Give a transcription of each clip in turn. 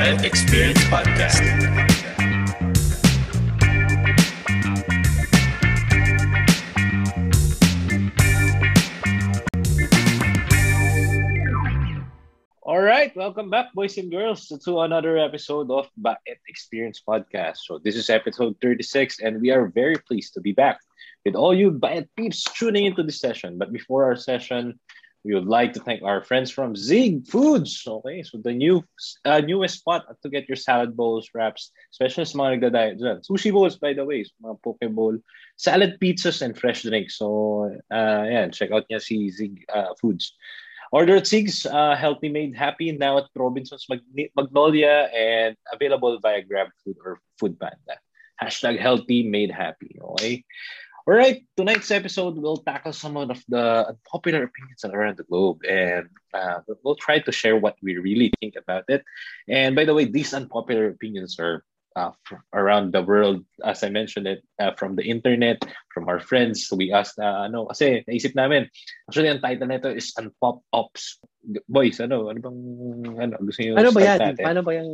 Buy Experience Podcast. All right, welcome back, boys and girls, to another episode of at Experience Podcast. So this is episode 36, and we are very pleased to be back with all you Bayat peeps tuning into this session. But before our session, we would like to thank our friends from Zig Foods. Okay, so the new uh, newest spot to get your salad bowls, wraps, especially sa mga nagda-diet dyan. Sushi bowls, by the way, mga poke bowl, salad pizzas, and fresh drinks. So, uh, yeah, check out niya si Zig uh, Foods. Order at Zig's uh, Healthy Made Happy now at Robinson's Mag- Magnolia and available via GrabFood or Foodpanda. Hashtag Healthy Made Happy. Okay. All right, tonight's episode we'll tackle some of the unpopular opinions around the globe, and uh, we'll try to share what we really think about it. And by the way, these unpopular opinions are uh, around the world, as I mentioned it, uh, from the internet, from our friends. So we asked, uh, ano, kasi naisip namin, actually ang title nito is Unpop Ops. Boys, ano, ano bang, ano, gusto niyo Ano ba yan? natin? Paano ba yung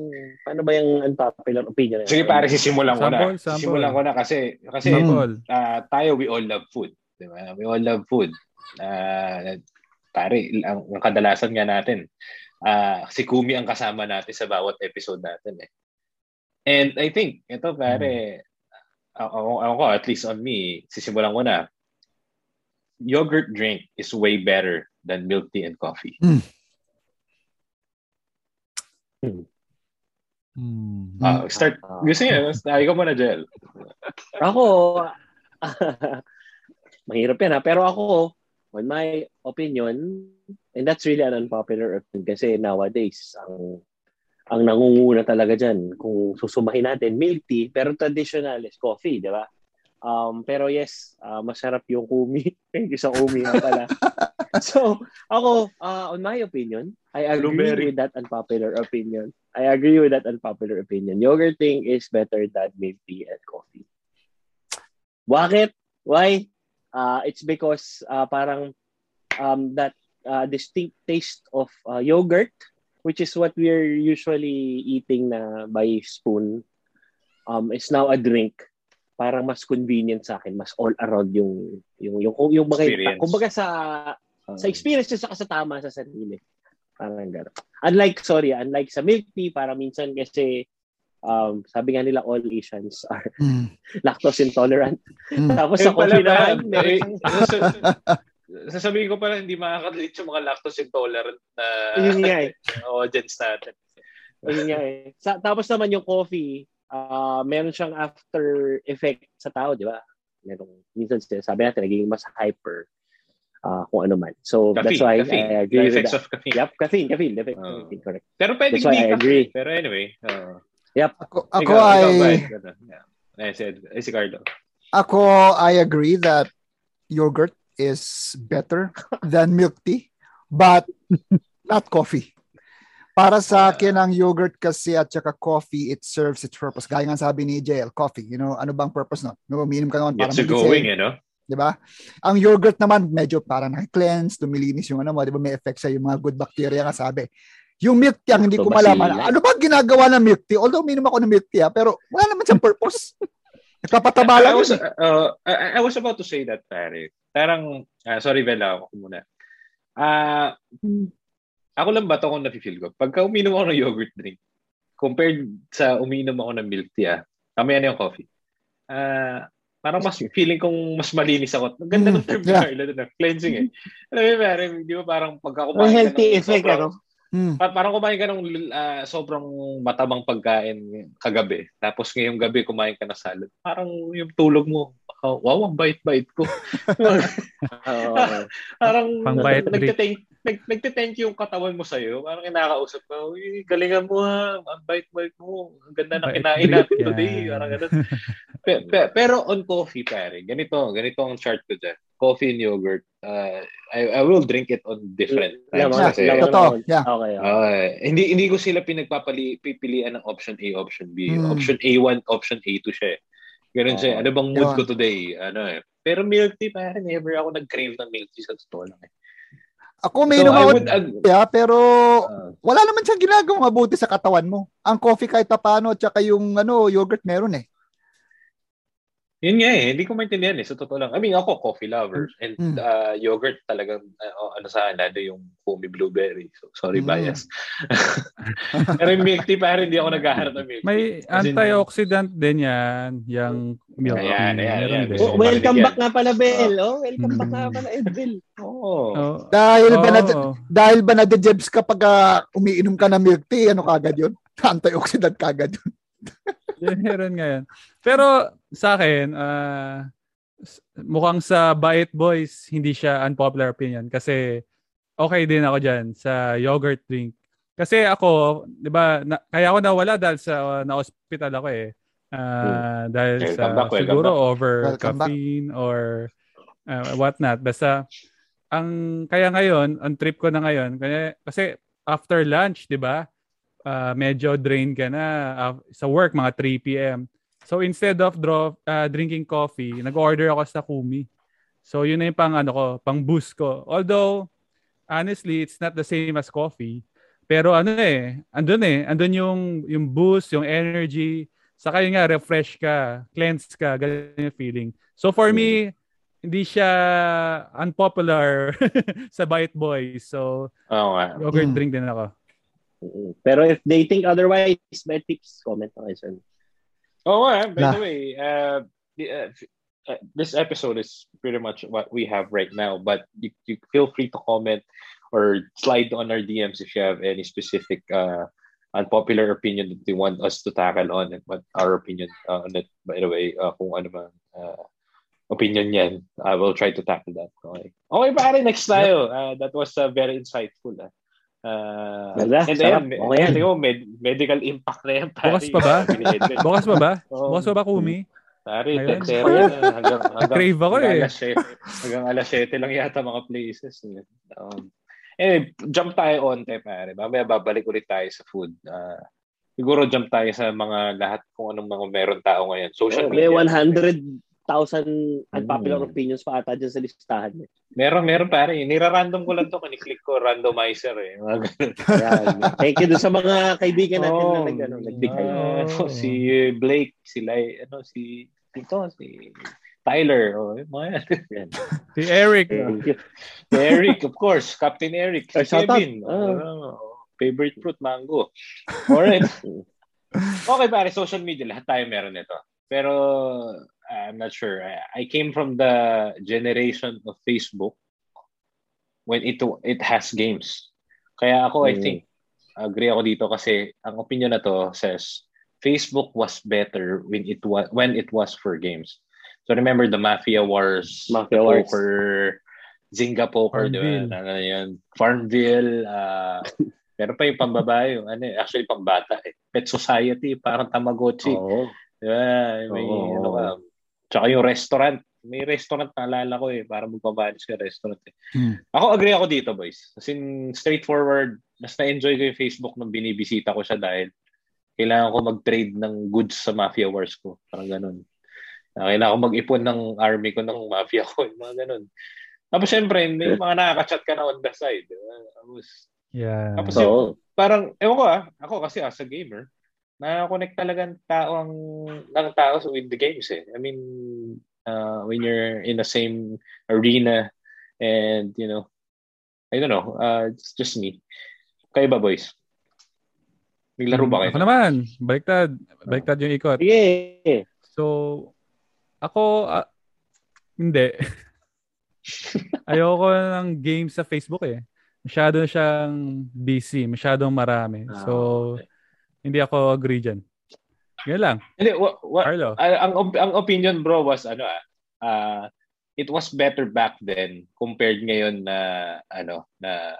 paano ba yung unpopular opinion? Sige pare, sisimulan ko na. Sisimulan ko na kasi, kasi Sample. ah, tayo, we all love food. Di ba? We all love food. Ah, pare, ang, ang kadalasan nga natin, ah, si Kumi ang kasama natin sa bawat episode natin eh. And I think, ito pare, ako, ako, at least on me, sisimulan ko na, yogurt drink is way better than milk tea and coffee. Hmm. Ah, start, gusto niyo, uh, ikaw muna, Jel. Ako, mahirap yan ha. Pero ako, on my opinion, and that's really an unpopular opinion kasi nowadays, ang ang nangunguna talaga dyan, kung susumahin natin, milk tea, pero traditional is coffee, di ba? Um, pero yes, ah, masarap yung kumi. Thank you sa kumi nga pala. so, ako, ah, on my opinion, I agree Blueberry. with that unpopular opinion. I agree with that unpopular opinion. Yogurt thing is better than milk tea and coffee. Bakit? Why? Uh, it's because uh, parang um, that uh, distinct taste of uh, yogurt, which is what we're usually eating na by spoon, um, is now a drink. Parang mas convenient sa akin, mas all around yung yung yung yung, yung Experience. kumbaga sa sa experience sa sa tama sa sarili. Parang gano'n. Unlike, sorry, unlike sa milk tea, para minsan kasi um, sabi nga nila all Asians are Mm. lactose intolerant. Mm. Tapos sa coffee naman, meron sasabihin ko pala hindi makaka-relate yung mga lactose intolerant na yun nga eh. audience natin. Yun nga eh. Sa, tapos naman yung coffee, ah meron siyang after effect sa tao, di ba? Merong, minsan sabi natin, naging mas hyper ah kung ano man. So, that's Caffeine, why caffeine. I The agree with effects that. of caffeine. Yep, caffeine, caffeine, caffeine, Oh. caffeine, correct. Pero pwede That's why hindi I caffeine. agree. Pero anyway. Uh, Ako, ako ikaw, ay ikaw? Yeah. I said, si Carlo. ako I agree that yogurt is better than milk tea but not coffee. Para sa akin ang yogurt kasi at saka coffee it serves its purpose. Gaya nga sabi ni JL, coffee, you know, ano bang purpose no? No, umiinom ka naman para you going, eh, no? 'di ba? Ang yogurt naman medyo parang naka-cleanse, lumilinis yung ano mo, 'di ba? May effect sa yung mga good bacteria nga sabi. Yung milk tea, hindi ko malaman. Ano ba ginagawa ng milk tea? Although umiinom ako ng milk tea, ah, pero wala naman siyang purpose. Nagpapataba I, lang was, eh. uh, I, I was about to say that, pare. Parang, ah, sorry, Bella, ako muna. Ah, ako lang ba ito kung nafe-feel ko? Pagka uminom ako ng yogurt drink, compared sa uminom ako ng milk tea, ah, kami ano yung coffee. Ah, parang mas feeling kong mas malinis ako. Ang ganda ng term Yeah. Carla doon, ah, cleansing eh. Alam mo, pare, di ba parang pagka kumain ka healthy ng effect, sobrang- ano? Hmm. Pa- parang kumain ka ng ah, sobrang matabang pagkain kagabi. Tapos ngayong gabi kumain ka ng salad. Parang yung tulog mo, oh, wow, ang bait-bait ko. Oo. parang Pang-bait nagte-thank, nag, nagte-thank yung katawan mo sa'yo. Parang kinakausap ka, uy, galingan mo ha, ang bait-bait mo. Ang ganda na Bait kinain natin today. Parang ganun. Pe- pe- pero on coffee, pare, ganito, ganito ang chart ko dyan. Coffee and yogurt. Uh, I, I will drink it on different times. Lamang- kasi, Totoo, naman. yeah. Okay, okay. Ah, hindi hindi ko sila pinagpapali pipilian ng option A, option B. Hmm. Option A1, option A2 siya. eh. Ganun siya. Ano bang mood Yun. ko today? Ano eh. Pero milk tea, parang never ako nag-crave ng milk tea sa totoo lang eh. Ako may So, ako would ag- kaya, pero Ah. wala naman siyang ginagawang mabuti sa katawan mo. Ang coffee kahit pa paano, tsaka yung ano, yogurt meron eh. Yun nga eh, hindi ko maintindihan eh. Sa totoo lang. I mean, ako, coffee lover. And Mm. uh, yogurt talagang, uh, oh, ano sa akin, lalo yung foamy blueberry. So, sorry, Mm. bias. Pero yung milk tea, parang hindi ako naghahanap ng milk tea. May As in, antioxidant din yan, yung milk Ayan, tea. ayan, ayan. din. Gusto Oh, welcome back nga pala, Bel. Oh, welcome Mm. back nga pala, Edvil. Oo. Oh. Dahil ba na, Oo. dahil ba na-dejebs kapag ah, umiinom ka ng milk tea, ano kagad yun? Antioxidant kagad yun. Meron nga yan. Pero sa akin, ah, s- mukhang sa Bite Boys, hindi siya unpopular opinion kasi okay din ako dyan sa yogurt drink. Kasi ako, di ba, na, kaya ako nawala dahil sa na-hospital ako eh. Ah, Dahil Welcome sa back, siguro back. over Welcome back. caffeine or uh, whatnot. Basta, ang kaya ngayon, ang trip ko na ngayon, kaya, kasi after lunch, di ba, ah, medyo drain ka na ah, sa work, mga 3 p.m. So instead of draw, ah, drinking coffee, nag-order ako sa Kumi. So yun na yung pang ano ko, pang boost ko. Although honestly, it's not the same as coffee. Pero ano eh, andun eh, andun yung yung boost, yung energy, saka yun nga refresh ka, cleanse ka, ganyan yung feeling. So for me, hindi siya unpopular sa Bite Boys. So Oo nga. yogurt Mm. drink din ako. Mm. Pero if they think otherwise, may tips, comment na kayo sir. Oh, uh, by Nah. the way, uh, the, uh, uh, this episode is pretty much what we have right now, but you, you feel free to comment or slide on our DMs if you have any specific uh, unpopular opinion that you want us to tackle on it, but our opinion uh, on it, by the way, uh, kung ano man uh, opinion yan, I will try to tackle that. Okay, okay pare, next tayo. Uh, that was uh, very insightful. Uh. Uh, Wala, and sarap. Okay yan. Tingnan mo, med- medical impact na yan. Pari. Bukas pa ba? Bukas pa ba? Oh. Bukas pa ba, Kumi? Sorry, Ayun. Yan. Hanggang, hanggang, Crave ako eh. Alas 7, hanggang alas 7 lang yata mga places. Eh. Um, anyway, jump tayo on tayo, pare. Mamaya babalik ulit tayo sa food. Uh, siguro jump tayo sa mga lahat kung anong mga meron tao ngayon. Social oh, media. May 100 thousand unpopular mm. opinions pa ata dyan sa listahan. Eh. Meron, meron pare. Nira-random ko lang to. Kani-click ko, randomizer eh. Thank you sa mga kaibigan natin oh, na nag, ano, oh, nagbigay. Oh. si Blake, si Lai, ano, si ito, si Tyler. Oh, mga yan. si Eric. Thank you. Eric, of course. Captain Eric. Si Kevin. Oh. Oh. Favorite fruit, mango. Alright. okay pare, social media. Lahat tayo meron nito. Pero I'm not sure. I, I came from the generation of Facebook when it it has games. Kaya ako, I Mm. think, agree ako dito kasi ang opinion na to says Facebook was better when it was when it was for games. So remember the Mafia Wars, Mafia Wars. Poker, Zynga Poker, di ba? Ano yun? Farmville, ah pero pa yung pambabae, yung ano, eh, actually pambata eh. Pet Society, parang Tamagotchi. Oo. Di ba? May Oo. ano ka. Tsaka yung restaurant. May restaurant na alala ko eh. Parang magpapanis ka restaurant eh. Hmm. Ako agree ako dito, boys. As in, straightforward. Mas na-enjoy ko yung Facebook nung binibisita ko siya dahil kailangan ko mag-trade ng goods sa Mafia Wars ko. Parang ganun. Ah, Kailangan ko mag-ipon ng army ko ng Mafia ko. Yung mga ganun. Tapos syempre, may mga nakaka-chat ka na on the side. Tapos, Yeah. tapos Oo. yung, parang, ewan ko ah, ako kasi as a gamer, na-connect talaga ang tao ang, ng tao with the games eh. I mean, uh, when you're in the same arena and, you know, I don't know, uh, it's just me. Kayo ba, boys? May laro ba kayo? Ako naman. Baliktad. Baliktad yung ikot. Sige. So, ako, ah, hindi. Ayoko ng game sa Facebook eh. Masyado siyang busy. Masyadong marami. Ah, So, okay. Hindi ako agree dyan. Yan lang. Hindi, wa- wa- Carlo. ah, ang, op- ang opinion bro was ano ah, ah, it was better back then compared ngayon na ano na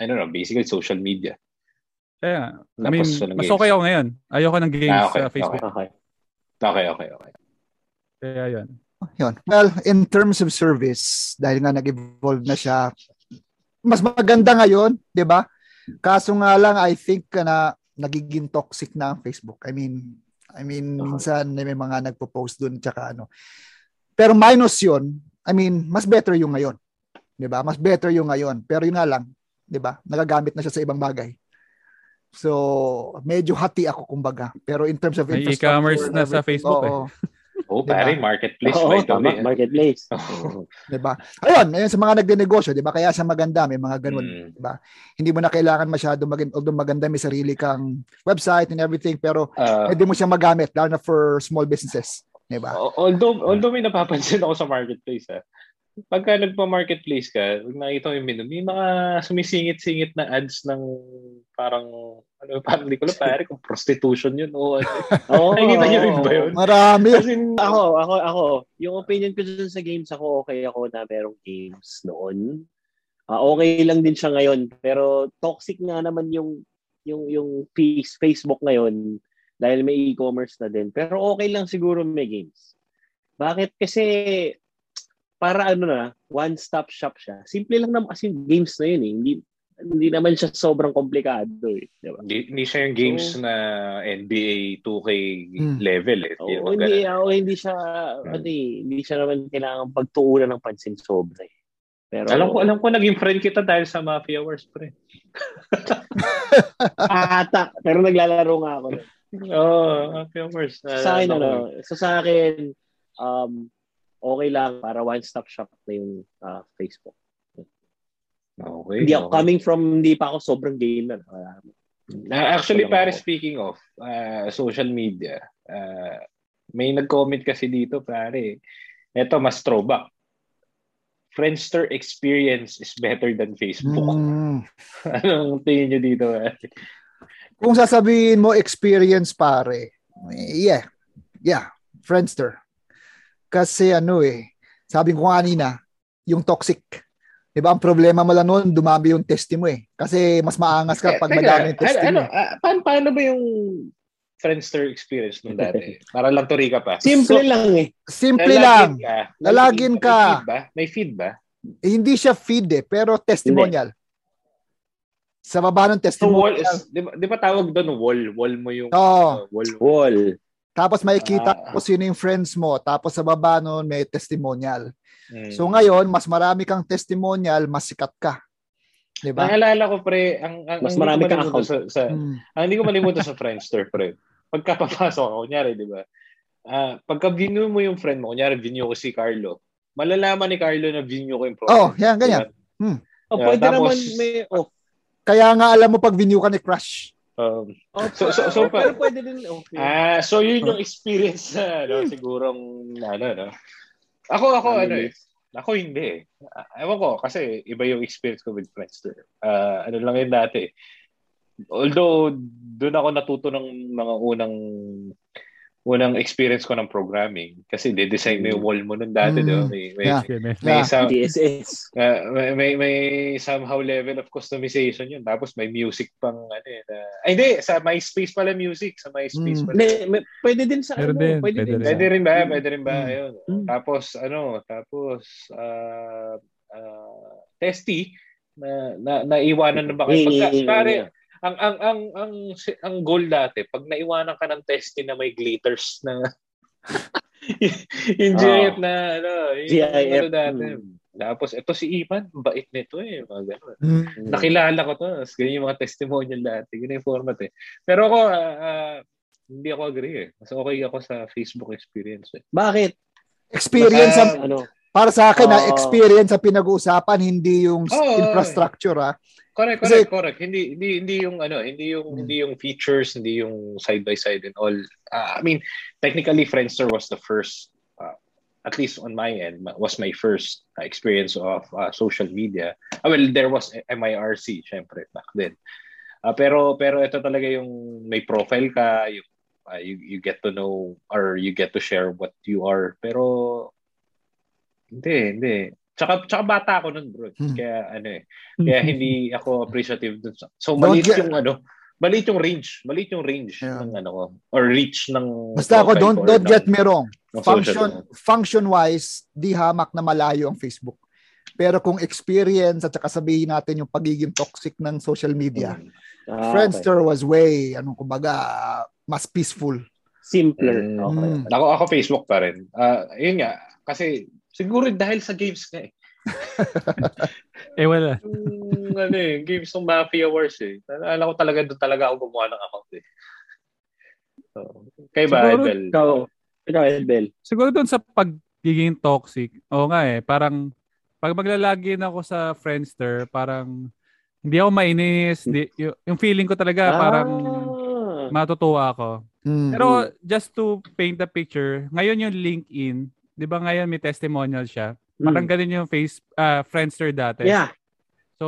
I don't know, basically social media. Kaya, I mean, mas games. okay ako ngayon. Ayoko ng games Ah, okay, sa Facebook. Okay. Okay, okay, okay. Kaya yun. Yun. Well, in terms of service, dahil nga nag-evolve na siya, mas maganda ngayon, di ba? Kaso nga lang, I think na nagiging toxic na ang Facebook. I mean, I mean, Okay. minsan may mga nagpo-post dun, tsaka ano. Pero minus yun, I mean, mas better yung ngayon. 'di ba? Mas better yung ngayon. Pero yun nga lang, 'di ba? Nagagamit na siya sa ibang bagay. So, medyo hati ako kumbaga. Pero in terms of May e-commerce na sa Facebook eh. oo, Oh, Diba? pare, marketplace Oo, the tama, way. marketplace. 'di ba? Ayun, ayun sa mga nagde-negosyo, 'di ba? Kaya siya maganda, may mga ganun, Mm. 'di ba? Hindi mo na kailangan masyado maging although maganda may sarili kang website and everything, pero Ah, pwede mo siya magamit lalo na for small businesses, 'di ba? Al- Although, although may napapansin ako sa marketplace, ha, pagka nagpa-marketplace ka, pag nakita mo yung menu, may mga sumisingit-singit na ads ng parang, ano, parang hindi ko alam, pare, kung prostitution yun o ano. Oo, Nakikita niyo rin ba yun? Marami. As in, Ako, ako, ako, yung opinion ko dun sa games, ako okay ako na merong games noon. Ah, okay lang din siya ngayon, pero toxic nga naman yung yung yung face- Facebook ngayon dahil may e-commerce na din. Pero okay lang siguro may games. Bakit? Kasi para ano na, one-stop shop siya. Simple lang naman kasi games na yun eh. Hindi, hindi naman siya sobrang komplikado eh. Di ba? hindi, hindi siya yung games So- na NBA 2K Hmm. level eh. Hindi Oo, naman hindi, oo, hindi siya, ano eh, hindi siya naman kailangan pagtuunan ng pansin sobra eh. Pero, Alam ko, alam ko, naging friend kita dahil sa Mafia Wars, pre. Ata, pero naglalaro nga ako. Oo, oh, Mafia Wars. Sa akin, ano, so sa akin, um, okay lang para one-stop shop na yung ah, Facebook. Okay, Hindi ako okay. coming from, hindi pa ako sobrang gamer. Uh, actually, pare, speaking of uh, social media, uh, may nag-comment kasi dito, pare. Ito, mas throwback. Friendster experience is better than Facebook. Mm. Anong tingin nyo dito? pare? Kung sasabihin mo experience pare, yeah. Yeah, Friendster. Kasi ano eh, sabi ko kanina, yung toxic. 'Di ba? Ang problema mo lang noon, dumami yung testi mo eh. Kasi mas maangas ka pag Teka, madami yung testi ano, mo. ah, paano, paano ba yung Friendster experience nung dati? Para lang to recap pa. simple lang eh. Simple lang. Ka, Lalagin ka. May feed ba? May feed ba? Eh, hindi siya feed eh, pero testimonial. Sa baba ng So wall testimonial. is, di ba, di ba tawag doon wall? Wall mo yung Oo. uh, wall. Wall. Tapos makikita Ah. kung sino yung friends mo. Tapos sa baba noon may testimonial. Mm. So ngayon, mas marami kang testimonial, mas sikat ka. 'Di ba? Naalala ko pre, ang, ang Mas ang marami kang malimutan sa, sa Mm. ang hindi ko malimutan sa Friendster pre. Pagka papasok ako, kunyari, di ba? Ah, pagka view mo yung friend mo, kunyari view ko si Carlo, malalaman ni Carlo na view ko yung profile. Oh, yan ganyan. Oh, Yeah, pwede tapos- naman may, oh, Kaya nga alam mo pag view ka ni crush. Um, oh, So- so- so oh, pa- pero pwede din, okay. ah, so yun yung experience na, ano, sigurong, ano, no? Ako, ako, ano eh. Ako hindi eh. Ah, Ewan ko, kasi iba yung experience ko with Friendster. Ah, ano lang yun dati. Although, doon ako natuto ng mga unang unang experience ko ng programming. Kasi de-design mo yung wall mo nun dati, Mm. di ba? May, may, Yeah. May- may, Yeah. some- DSS. ah, may, may, may somehow level of customization yun. Tapos may music pang ano eh. Na, ay, hindi. Sa MySpace pala music. Sa MySpace Mm. pala. May, may, pwede din sa Meron ano, din, pwede, pwede din rin. Pwede ba? Pwede rin ba? Mm. Ayun. Mm. Tapos, ano, tapos, ah, ah, testy, na, na, naiwanan na ba kayo? Pagka, Mm, pare, yeah. Ang, ang, ang, ang, si- ang goal dati, pag naiwanan ka ng testy na may glitters na, yung GIF na, ano, yung, GIF. ano dati. Mm. Tapos, ito si Iman, bait nito eh, mga ganun. Mm. Nakilala ko to, tapos ganyan yung mga testimonial dati, ganyan yung format eh. Pero ako, ah, ah, hindi ako agree eh. Mas okay ako sa Facebook experience eh. Bakit? Experience Basta- ang, Ano? Para sa akin na Oo. experience ang pinag-uusapan, hindi yung Oo. infrastructure ah. Correct, Kasi- correct, correct. Hindi hindi hindi yung ano, hindi yung Hmm. hindi yung features, hindi yung side by side and all. Ah, I mean, technically Friendster was the first uh, at least on my end was my first uh, experience of uh, social media. Ah, well, there was MIRC syempre back then. Ah, pero pero ito talaga yung may profile ka, yung ah, you you get to know or you get to share what you are. Pero hindi, hindi. Tsaka, tsaka bata ako nun, bro. Hmm. Kaya ano eh. Kaya hindi ako appreciative dun. sa- So, maliit get- yung ano, maliit yung range. Maliit yung range Yeah. ng ano ko. Or reach ng... Basta ako, don't, don't ng- get me wrong. ng Function, function-wise, di hamak na malayo ang Facebook. Pero kung experience at saka sabihin natin yung pagiging toxic ng social media, Mm. Ah, Friendster was way, anong kumbaga, mas peaceful. okay. Simpler. Mm. Okay. Mm. Ako, ako Facebook pa rin. Ah, yun nga. Kasi siguro dahil sa games nga eh. Eh, wala. Yung, ano eh, games ng Mafia Wars eh. Alam ko talaga doon talaga ako gumawa ng account eh. So, kay ba, Siguro, Idol? Ikaw, ikaw, Edbel. Siguro doon sa pagiging toxic, oo nga eh, parang pag maglalagin ako sa Friendster, parang hindi ako mainis. Di, yung, yung feeling ko talaga parang Ah. matutuwa ako. Mm. Pero just to paint the picture, ngayon yung LinkedIn, 'di ba ngayon may testimonial siya? Parang Mm. ganun yung face ah, Friendster dati. Yeah. So,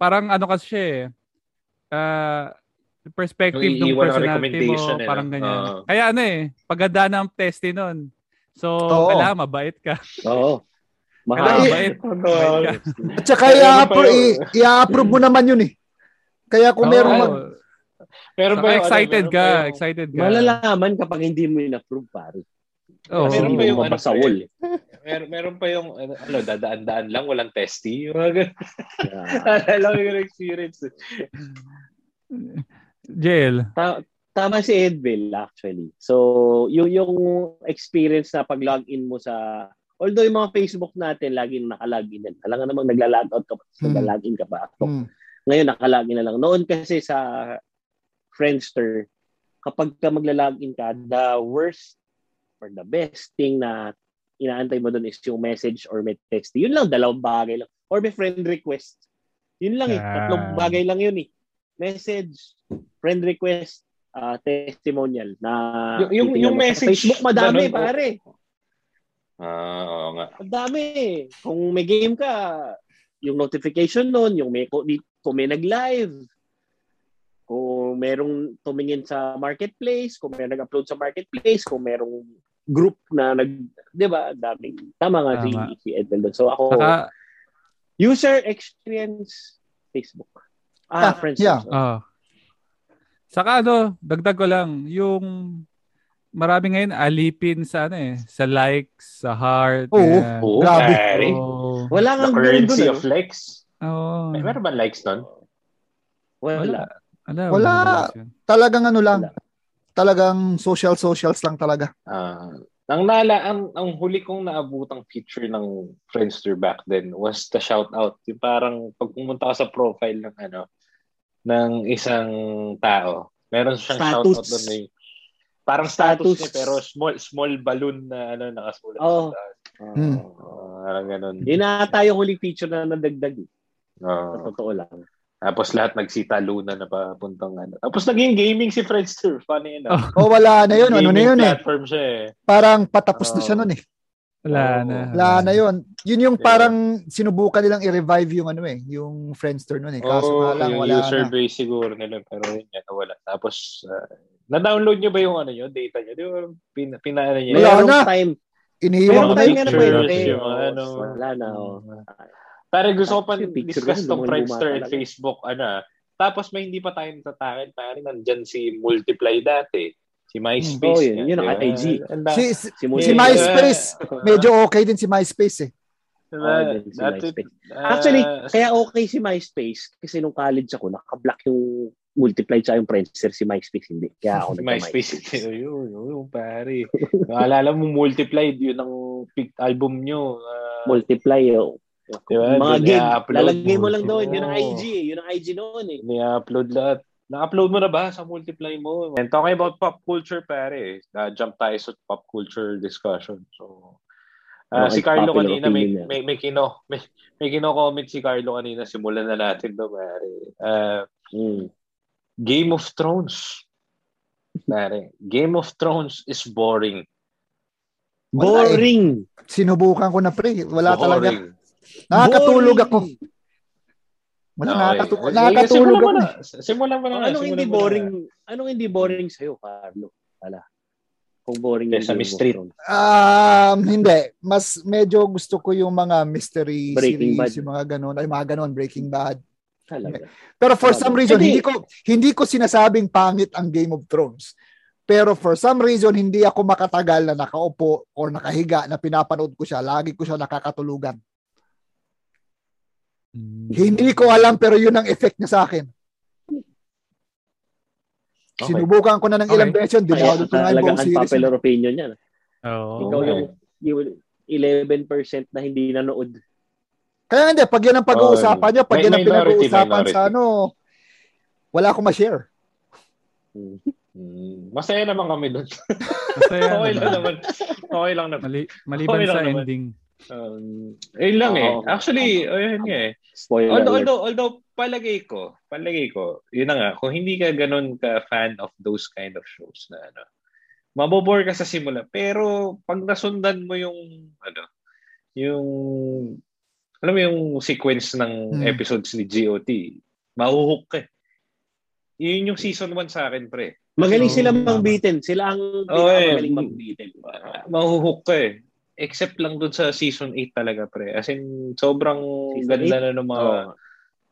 parang ano kasi siya eh. ah, perspective Yung ng personality mo, recommendation eh, parang ganyan. Oo. Kaya ano eh, paganda ng testi nun. So, Oo. kailangan mabait ka. Oo. Mahal. mabait. Mabait ka. At saka Pero ano pa i-appro- yun? i- i-approve mo naman yun eh. Kaya kung Oo. meron mag... Saka ba yung, excited ano, ka, excited ka. Malalaman kapag hindi mo in-approve, pare. Kasi Meron mo yung ano pa wall. eh? Meron, meron pa yung, ano, dadaan-daan lang, walang testy. Yung mga ganun. Yeah. Yung experience. eh. Jail. Ta- tama si Edville actually. So, yung yung experience na pag login mo sa although yung mga Facebook natin laging nakalagin din. Alam nga namang nagla-logout ka pa, Hmm. nagla-login ka pa. So, Mm. Ngayon nakalagin na lang. Noon kasi sa Friendster, kapag ka magla-login ka, the worst or the best thing na inaantay mo doon is yung message or may text. Yun lang, dalawang bagay lang. Or may friend request. Yun lang eh. Ah. Tatlong bagay lang yun eh. Message, friend request, ah, testimonial na Yung- yung- yung message, Facebook madami ganun, pare. Ah, oo nga. Madami. Kung may game ka, yung notification nun, yung may, kung, kung may nag-live, kung merong tumingin sa marketplace, kung may nag-upload sa marketplace, kung merong group na nag, di ba, daming, tama nga si, Tama. si doon. So ako, Saka, user experience, Facebook. Ah, Ah, friends. yeah. also. oh. Saka ano, dagdag ko lang, yung marami ngayon alipin sa ano eh, sa likes, sa heart. Oo. yan. Oo, Grabe. Oo. Wala nga ganun currency doon. of likes. Oo. May meron ba likes nun? Wala. Wala. Wala. Wala. Talagang ano lang. Wala. Talagang social socials lang talaga. Ah, ang nala ang ang huli kong naabutang feature ng Friendster back then was the shout out. Yung parang pag pumunta ka sa profile ng ano ng isang tao, meron siyang shout out Status. doon eh. Parang status, Status. niya, pero small small balloon na ano nakasulat Oo. sa taas. Hmm. Ah, parang ganun. Yun na tayo huling feature na nadagdag. eh. Oo. Sa totoo lang. Tapos lahat nagsita luna na papuntang ano. Tapos naging gaming si Friendster. Funny enough. O wala na yun. Ano na yun eh. platform siya eh. Parang patapos na Oo. siya nun eh. Wala Oo. na. Wala na yun. Yun yung Yeah. parang sinubukan nilang i-revive yung ano eh. Yung Friendster nun eh. Kaso nga lang yung wala user na. base siguro nila pero yun yan, wala. Tapos uh, na-download nyo ba yung ano nyo, data nyo? Di ba pina, pinaano nyo? Wala na. time. Iniiwan ko na time yun. nga na pictures, yung ano. Wala na. oh. Pero gusto ko pa discuss tong Friendster and talaga. Facebook, ano ah. Tapos may hindi pa tayo natatakin. Parang nandyan si Multiply dati. Si MySpace. Oh, yun. Yun ang? IG. Si, si, Si, si MySpace. Medyo okay din si MySpace eh. diba? Oh, si MySpace. ah, Actually, kaya okay si MySpace kasi nung college ako, nakablock yung multiply tsaka yung Friendster si MySpace hindi. Kaya ako Si nagka MySpace. yun, yun, yun, pare. Naalala mo, Multiplied, yun ang pick album nyo. ah, Multiply, oh. Diba? Mga gig. Lalagay mo lang doon. Yun ang. IG eh. Yun ang IG noon eh. Ni-upload lahat. Na-upload mo na ba sa Multiply mo? And talking about pop culture, pare, na-jump tayo sa pop culture discussion. So, ah, Okay, si Carlo kanina, may, may, may, kino, may, may kino-comment si Carlo kanina. Simulan na natin to, pare. Ah, Mm. Game of Thrones. Pare, Game of Thrones is boring. Wala eh. Boring. Sinubukan ko na pre. Wala talaga. Boring. Nakakatulog Boring. ako. Wala, Okay. nakakatu- Eh, nakakatulog ako. mo na. Simulan mo na. Anong hindi mo na. boring? Anong hindi boring sa'yo, Carlo? Wala. Kung boring yung Sesame Street. Um, hindi. Mas medyo gusto ko yung mga mystery Breaking series, Bad. yung mga ganun. Ay, mga ganun, Breaking Bad. Talaga. Pero for Grabe. some reason, Hindi. hindi ko hindi ko sinasabing pangit ang Game of Thrones. Pero for some reason, hindi ako makatagal na nakaupo or nakahiga na pinapanood ko siya. Lagi ko siya nakakatulugan. Mm. Hindi ko alam pero yun ang effect niya sa akin. Okay. Sinubukan ko na ng ilang Okay. beses. Hindi Kaya ako talagang buong series. unpopular opinion yan. Oo. Ikaw Okay. yung, yung 11% na hindi nanood. Kaya hindi, pag yan ang pag-uusapan nyo, pag yan ang pinag-uusapan minority. sa ano, wala akong ma-share. Hmm, masaya naman kami doon. Masaya okay lang naman. naman. Okay lang naman. Mali, maliban Okay lang sa naman. ending. Um, ayun lang eh. Oo. Actually, ayun nga eh. Spoiler Although, alert. although, although, palagay ko, palagay ko, yun na nga, kung hindi ka ganun ka fan of those kind of shows na ano, mabobore ka sa simula. Pero, pag nasundan mo yung, ano, yung, alam mo yung sequence ng Hmm. episodes ni GOT, mahuhook ka eh. Yun yung season 1 sa akin, pre. Magaling Oo, sila tama. magbitin. Sila ang Oo, eh. magaling magbitin. Uh, mahuhook ka eh. Except lang dun sa season 8 talaga, pre. As in, sobrang Season ganda na ng mga Oo.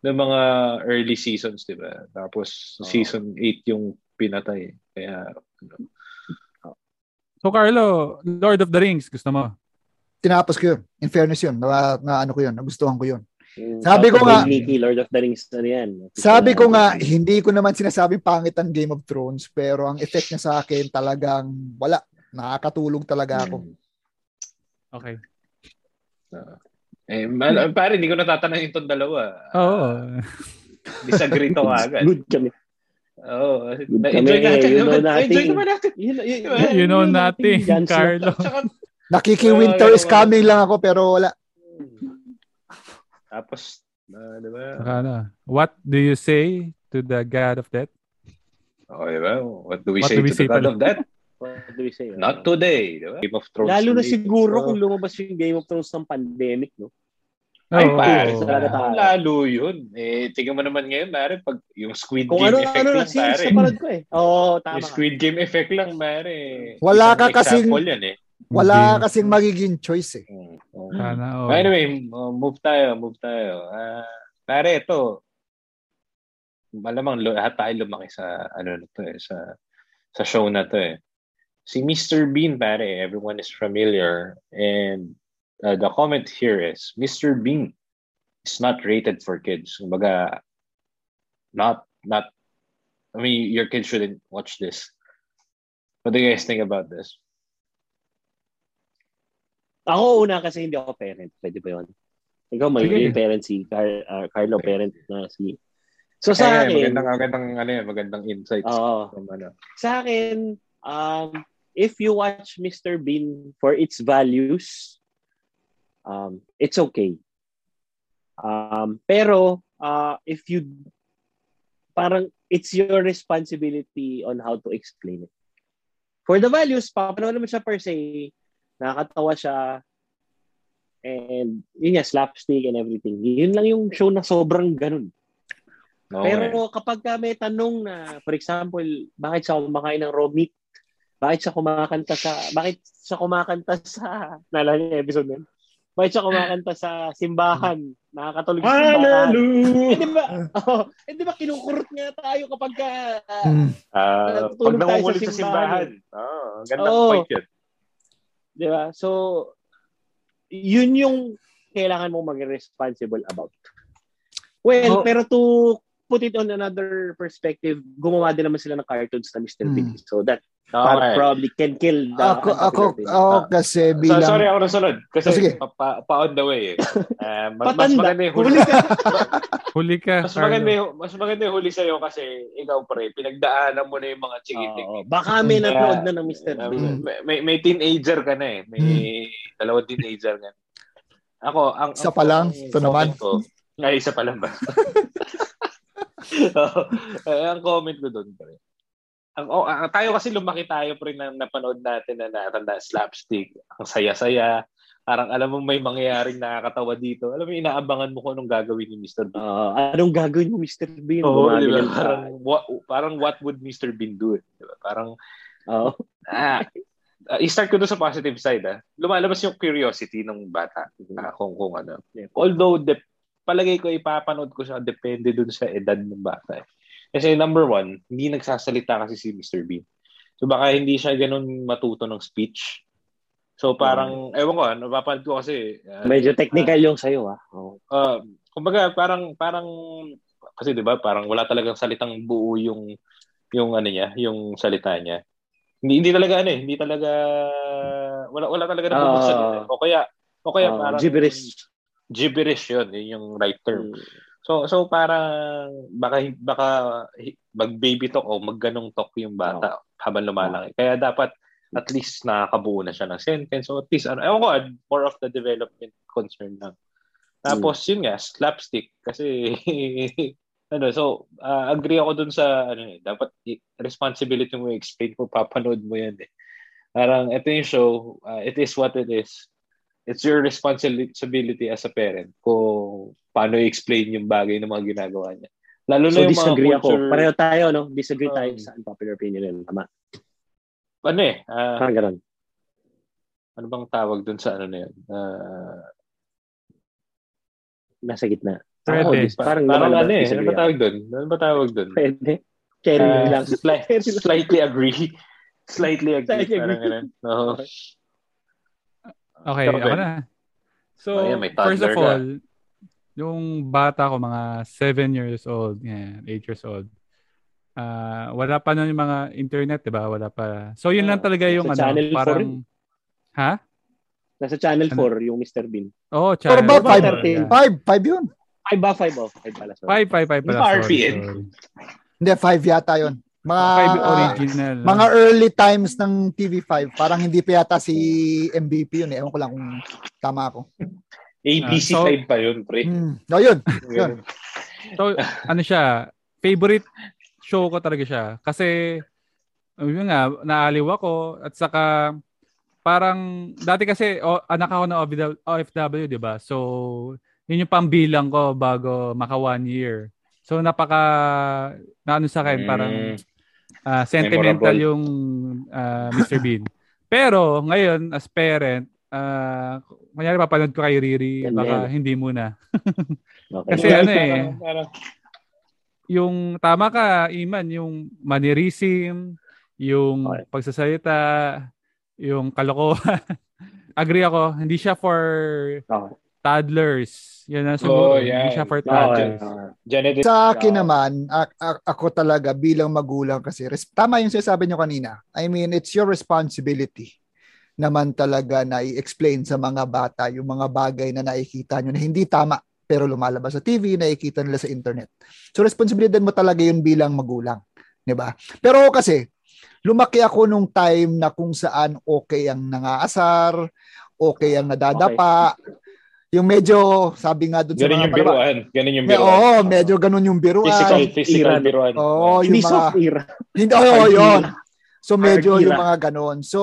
ng mga early seasons, 'di ba? Tapos Oo. season 8 yung pinatay. Kaya So Carlo, Lord of the Rings, gusto mo? Tinapos ko yun. In fairness yun. Na, na ano ko yun. Nagustuhan ko yun. Yung Sabi ko nga- Lord of the Rings na yan. Sabi ko nga, hindi ko naman sinasabing pangit ang Game of Thrones, pero ang effect niya sa akin talagang wala. Nakakatulog talaga ako. Okay. eh mal- pare hindi ko natatanayin tong dalawa. Oo. Disagree to agad. Good kami. Oo. Good Na-enjoy kami. natin. You know naman natin. You know nothing, Jan Snow. Carlo. Nakiki-winter is coming lang ako, pero wala. tapos uh, di ba? Ano, what do you say to the God of Death? Oh, di ba? What do we What say do we to say the God pala? of that? What do we say? Not today, di ba? Game of Thrones. Lalo na siguro Oh. kung lumabas yung Game of Thrones ng pandemic, no? Ay, Oo. pare, talaga tayo. lalo yun. Eh, tingnan mo naman ngayon, pare, pag yung Squid Kung Game ano, effect ano lang, pare. na parad ko eh. Oo, tama Yung. Squid Game effect lang, pare. Wala Isang ka kasing- example yan eh. Wala Hindi. kasing magiging choice eh. Oh. Sana, oh. Anyway, uh, move tayo, move tayo. Ah, pare, ito, malamang lahat tayo lumaki sa, ano na to eh, sa, sa show na to eh. Si Mr. Bean, pare, everyone is familiar. And uh, the comment here is, Mr. Bean is not rated for kids. Kumbaga, not, not, I mean, your kids shouldn't watch this. What do you guys think about this? Ako una kasi hindi ako parent. Pwede ba yun? Ikaw magiging Sige. parent si Car- ah, Carlo parent na si... So sa Eh, akin, magandang, magandang, ano yan, magandang insights. Oo. from ano. sa akin, um, if you watch Mr. Bean for its values, um, it's okay. Um, pero, uh, if you, parang, it's your responsibility on how to explain it. For the values, papanood naman siya per se, nakakatawa siya, and yun nga, slapstick and everything. Yun lang yung show na sobrang ganun. Okay. Pero kapag ka may tanong na, for example, bakit siya kumakain ng raw meat? Bakit siya kumakanta sa, bakit siya kumakanta sa, naalala yung episode nun? Bakit siya kumakanta sa simbahan? Nakakatulog sa simbahan. Eh, Hallelujah! di ba? Oh, eh, di ba kinukurot nga tayo kapag ka. Ah, pag nangungulit sa sa simbahan. Oh, gandang Oo. point yun. di ba? So, yun yung kailangan mong maging responsible about. Well, Oh. pero to put it on another perspective, gumawa din naman sila ng cartoons na Mr. Hmm. Bean. So that Okay. probably can kill the Ako, ako, ako Ah. kasi So, bilang... sorry ako nasunod. Kasi Oh, sige. pa, pa, pa on the way eh. Ah, mas, mas Patanda. maganda yung huli. Huli ka. Huli ka, mas maganda yung, mas maganda yung huli sa'yo kasi ikaw pre, pinagdaanan mo na yung mga chikitik. Oo, baka may Kaya, nanood na ng Mr. Ah, Bean. may, may, may teenager ka na eh. May dalawang teenager ka. Ako, ang... Isa pa lang? ang Ito naman? Ko, ay, isa pa lang ba? Oo. Eh, ang comment ko doon, pre. Ang, oh, ah, tayo kasi lumaki tayo pre na napanood natin na natanda slapstick. Ang saya-saya. Parang alam mo may mangyayaring nakakatawa dito. Alam mo, inaabangan mo kung anong gagawin ni Mr. Bean. Ah, anong gagawin mo, Mr. Bean? Oo, di ba? Parang, what, parang what would Mr. Bean do? Di ba? Parang, Oo. ah, ah, i-start ko doon sa positive side. Ah. Lumalabas yung curiosity ng bata. Ah, kung, kung ano. Although, de, palagay ko ipapanood ko siya depende dun sa edad ng bata. eh. Kasi number one, hindi nagsasalita kasi si Mr. Bean. So baka hindi siya ganun matuto ng speech. So parang, ewan ko, ah, napapanood ko kasi, ah, Medyo technical yung sa'yo, ah. Oo. uh, kumbaga parang parang kasi 'di ba parang wala talagang salitang buo yung yung ano niya, yung salita niya. Hindi hindi talaga ano eh, hindi talaga wala wala talaga Ah. yun eh. O kaya o kaya Ah, parang gibberish. Gibberish yun. Yun yung right term. Mm. So, so parang baka, baka mag-baby talk o magganong talk yung bata habang lumalaki. Kaya dapat at least nakakabuo na siya ng sentence o at least, ano, ewan ko, more of the development concern lang. Tapos, yun nga, slapstick. Kasi, ano, so, uh, agree ako dun sa, ano eh, dapat responsibility mo explain kung papanood mo yan eh. Parang, ito yung show, uh, it is what it is. It's your responsibility as a parent kung paano i-explain yung bagay ng mga ginagawa niya. Lalo na So, yung disagree mga ako. culture, Pareho tayo, no? Disagree tayo Um, sa unpopular opinion yun. Tama. ano eh, ah, Parang ganun. ano bang tawag dun sa ano na yun? Ah, Nasa gitna. Pwede. Ako, dis- parang, parang, parang ano eh, ano ba ako. tawag dun? Ano ba tawag dun? Pwede. Cherry Ah, lang. sli- slightly agree. Slightly agree. Slightly parang agree. ganun. Oo. Okay, Ikaw, ako Ben. na. So, Oh, may first of toddler ka. all, yung bata ko, mga 7 years old, yan, 8 years old, ah wala pa nun yung mga internet, di ba? Wala pa. So, yun lang Ah, talaga yung sa ano, Channel 4 parang... yun. Ha? Nasa Channel Ano? 4, yung Mr. Bean. Oo, oh, channel. ba? Or ba Five. 13? Five. Five yun. 5 ba? 5 oh. 5 pala. Sorry. 5, 5, 5 pala. Di ba sorry, RPN? Hindi, five yata yun. Mga, 5 original. mga early times ng TV5. Parang hindi pa yata si MVP yun eh. Ewan ko lang kung tama ako. ABC Ah, so- 5 pa yun, pre. Hmm. No, yun. Ganun. So, ano siya, favorite show ko talaga siya. Kasi, yun nga, naaliw ako. At saka, parang, dati kasi, o, anak ako ng OFW, OFW di ba? So, yun yung pambilang ko bago maka one year. So, napaka, na ano sa akin, parang, Ah, sentimental Memorable. yung ah, Mr. Bean. Pero, ngayon, as parent, ah, kunyari papanood ko kay Riri, baka hindi muna. Okay. Kasi ano eh, yung tama ka, Iman, yung mannerism, yung Okay. pagsasalita, yung kalokohan. Agree ako, hindi siya for Okay. toddlers. Yan na siguro. Oh, yeah. Hindi siya for Okay. toddlers. okay. Janet, Sa akin naman, a- a- ako talaga bilang magulang kasi, res- tama yung sinasabi nyo kanina. I mean, it's your responsibility naman talaga na i-explain sa mga bata yung mga bagay na nakikita nyo na hindi tama pero lumalabas sa TV, nakikita nila sa internet. So, responsibilidad mo talaga yun bilang magulang. 'di ba? Pero kasi, lumaki ako nung time na kung saan okay ang nangaasar, okay ang nadadapa, yung medyo, sabi nga doon sa ganun mga yung biruan. Ganun yung biruan. Oo, medyo ganun yung biruan. Physical, physical era. biruan. Oo, yung Hindi mga era. hindi oh, Hard yun. So medyo yung mga ganun. So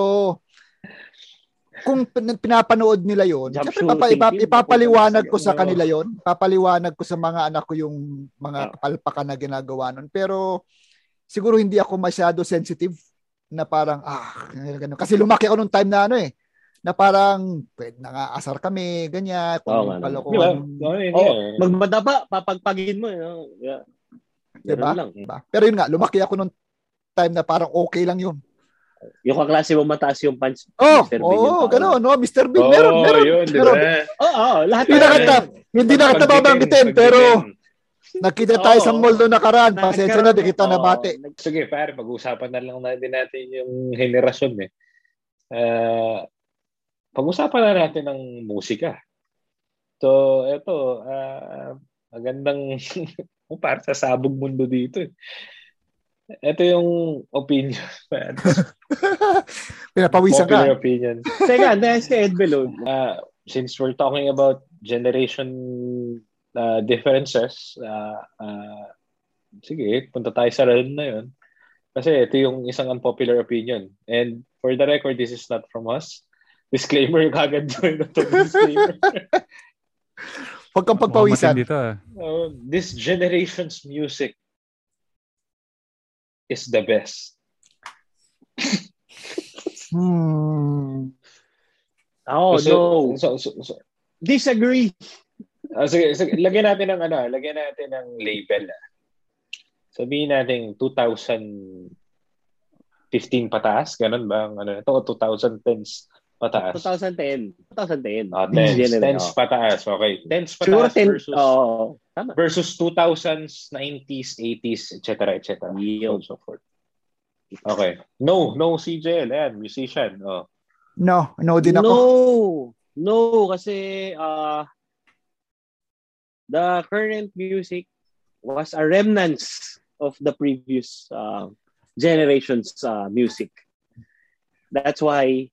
kung pin- pinapanood nila yon, syempre papa, ipa- ipapaliwanag ko sa Oo. kanila yon, papaliwanag ko sa mga anak ko yung mga Oo. kapalpakan na ginagawa nun. Pero siguro hindi ako masyado sensitive na parang ah ganun. Kasi lumaki ako nung time na ano eh na parang pwede na nga asar kami, ganyan, kung naman. kalokohan. Di ba? Oo, yun, Oh, yun. magmadapa, papagpagin mo. No? Yeah. Diba? Lang. Diba? Pero yun nga, lumaki ako nung time na parang okay lang yun. Yung kaklase mo mataas yung punch. Oh, Mr. Bean oh, tao. gano'n, no? Mr. Bean, Oo, meron, meron. yun, di meron. ba? Oo, oh, lahat Hindi na kita, hindi na kita babanggitin, pero nakita tayo sa mall doon nakaraan. Pasensya na, di kita nabate. Sige, pare, pag-usapan na lang natin natin yung henerasyon eh. Ah, pag-usapan na natin ng musika. So, eto, ah, magandang para sa sabog mundo dito eh. Ito yung opinion. Pinapawisan Popular ka. opinion. Teka, dahil si Ed Belon. Uh, since we're talking about generation uh, differences, uh, uh, sige, punta tayo sa realm na yun. Kasi ito yung isang unpopular opinion. And for the record, this is not from us. Disclaimer, kagad to disclaimer. Huwag kang pagpawisan. matindi to, ah. Uh, this generation's music is the best. Hmm. Oh, So, no. So, so, so, Disagree. Ah, sige, sige, lagyan natin ng ano, lagyan natin ng label. Ah. Sabihin natin 2015 pataas, ganun ba? ang Ano ito, 2010s pataas. 2010. 2010. Ah, This 10s, generation. 10s pataas, okay. 10s Siguro pataas 10. versus Oo. Tama. versus 2000s, 90s, 80s, etc. etc. Yun. So, so forth. Okay. No, no CJL, ayan, musician. Oh. No, no din ako. No. No, kasi ah the current music was a remnants of the previous uh, generation's uh, music. That's why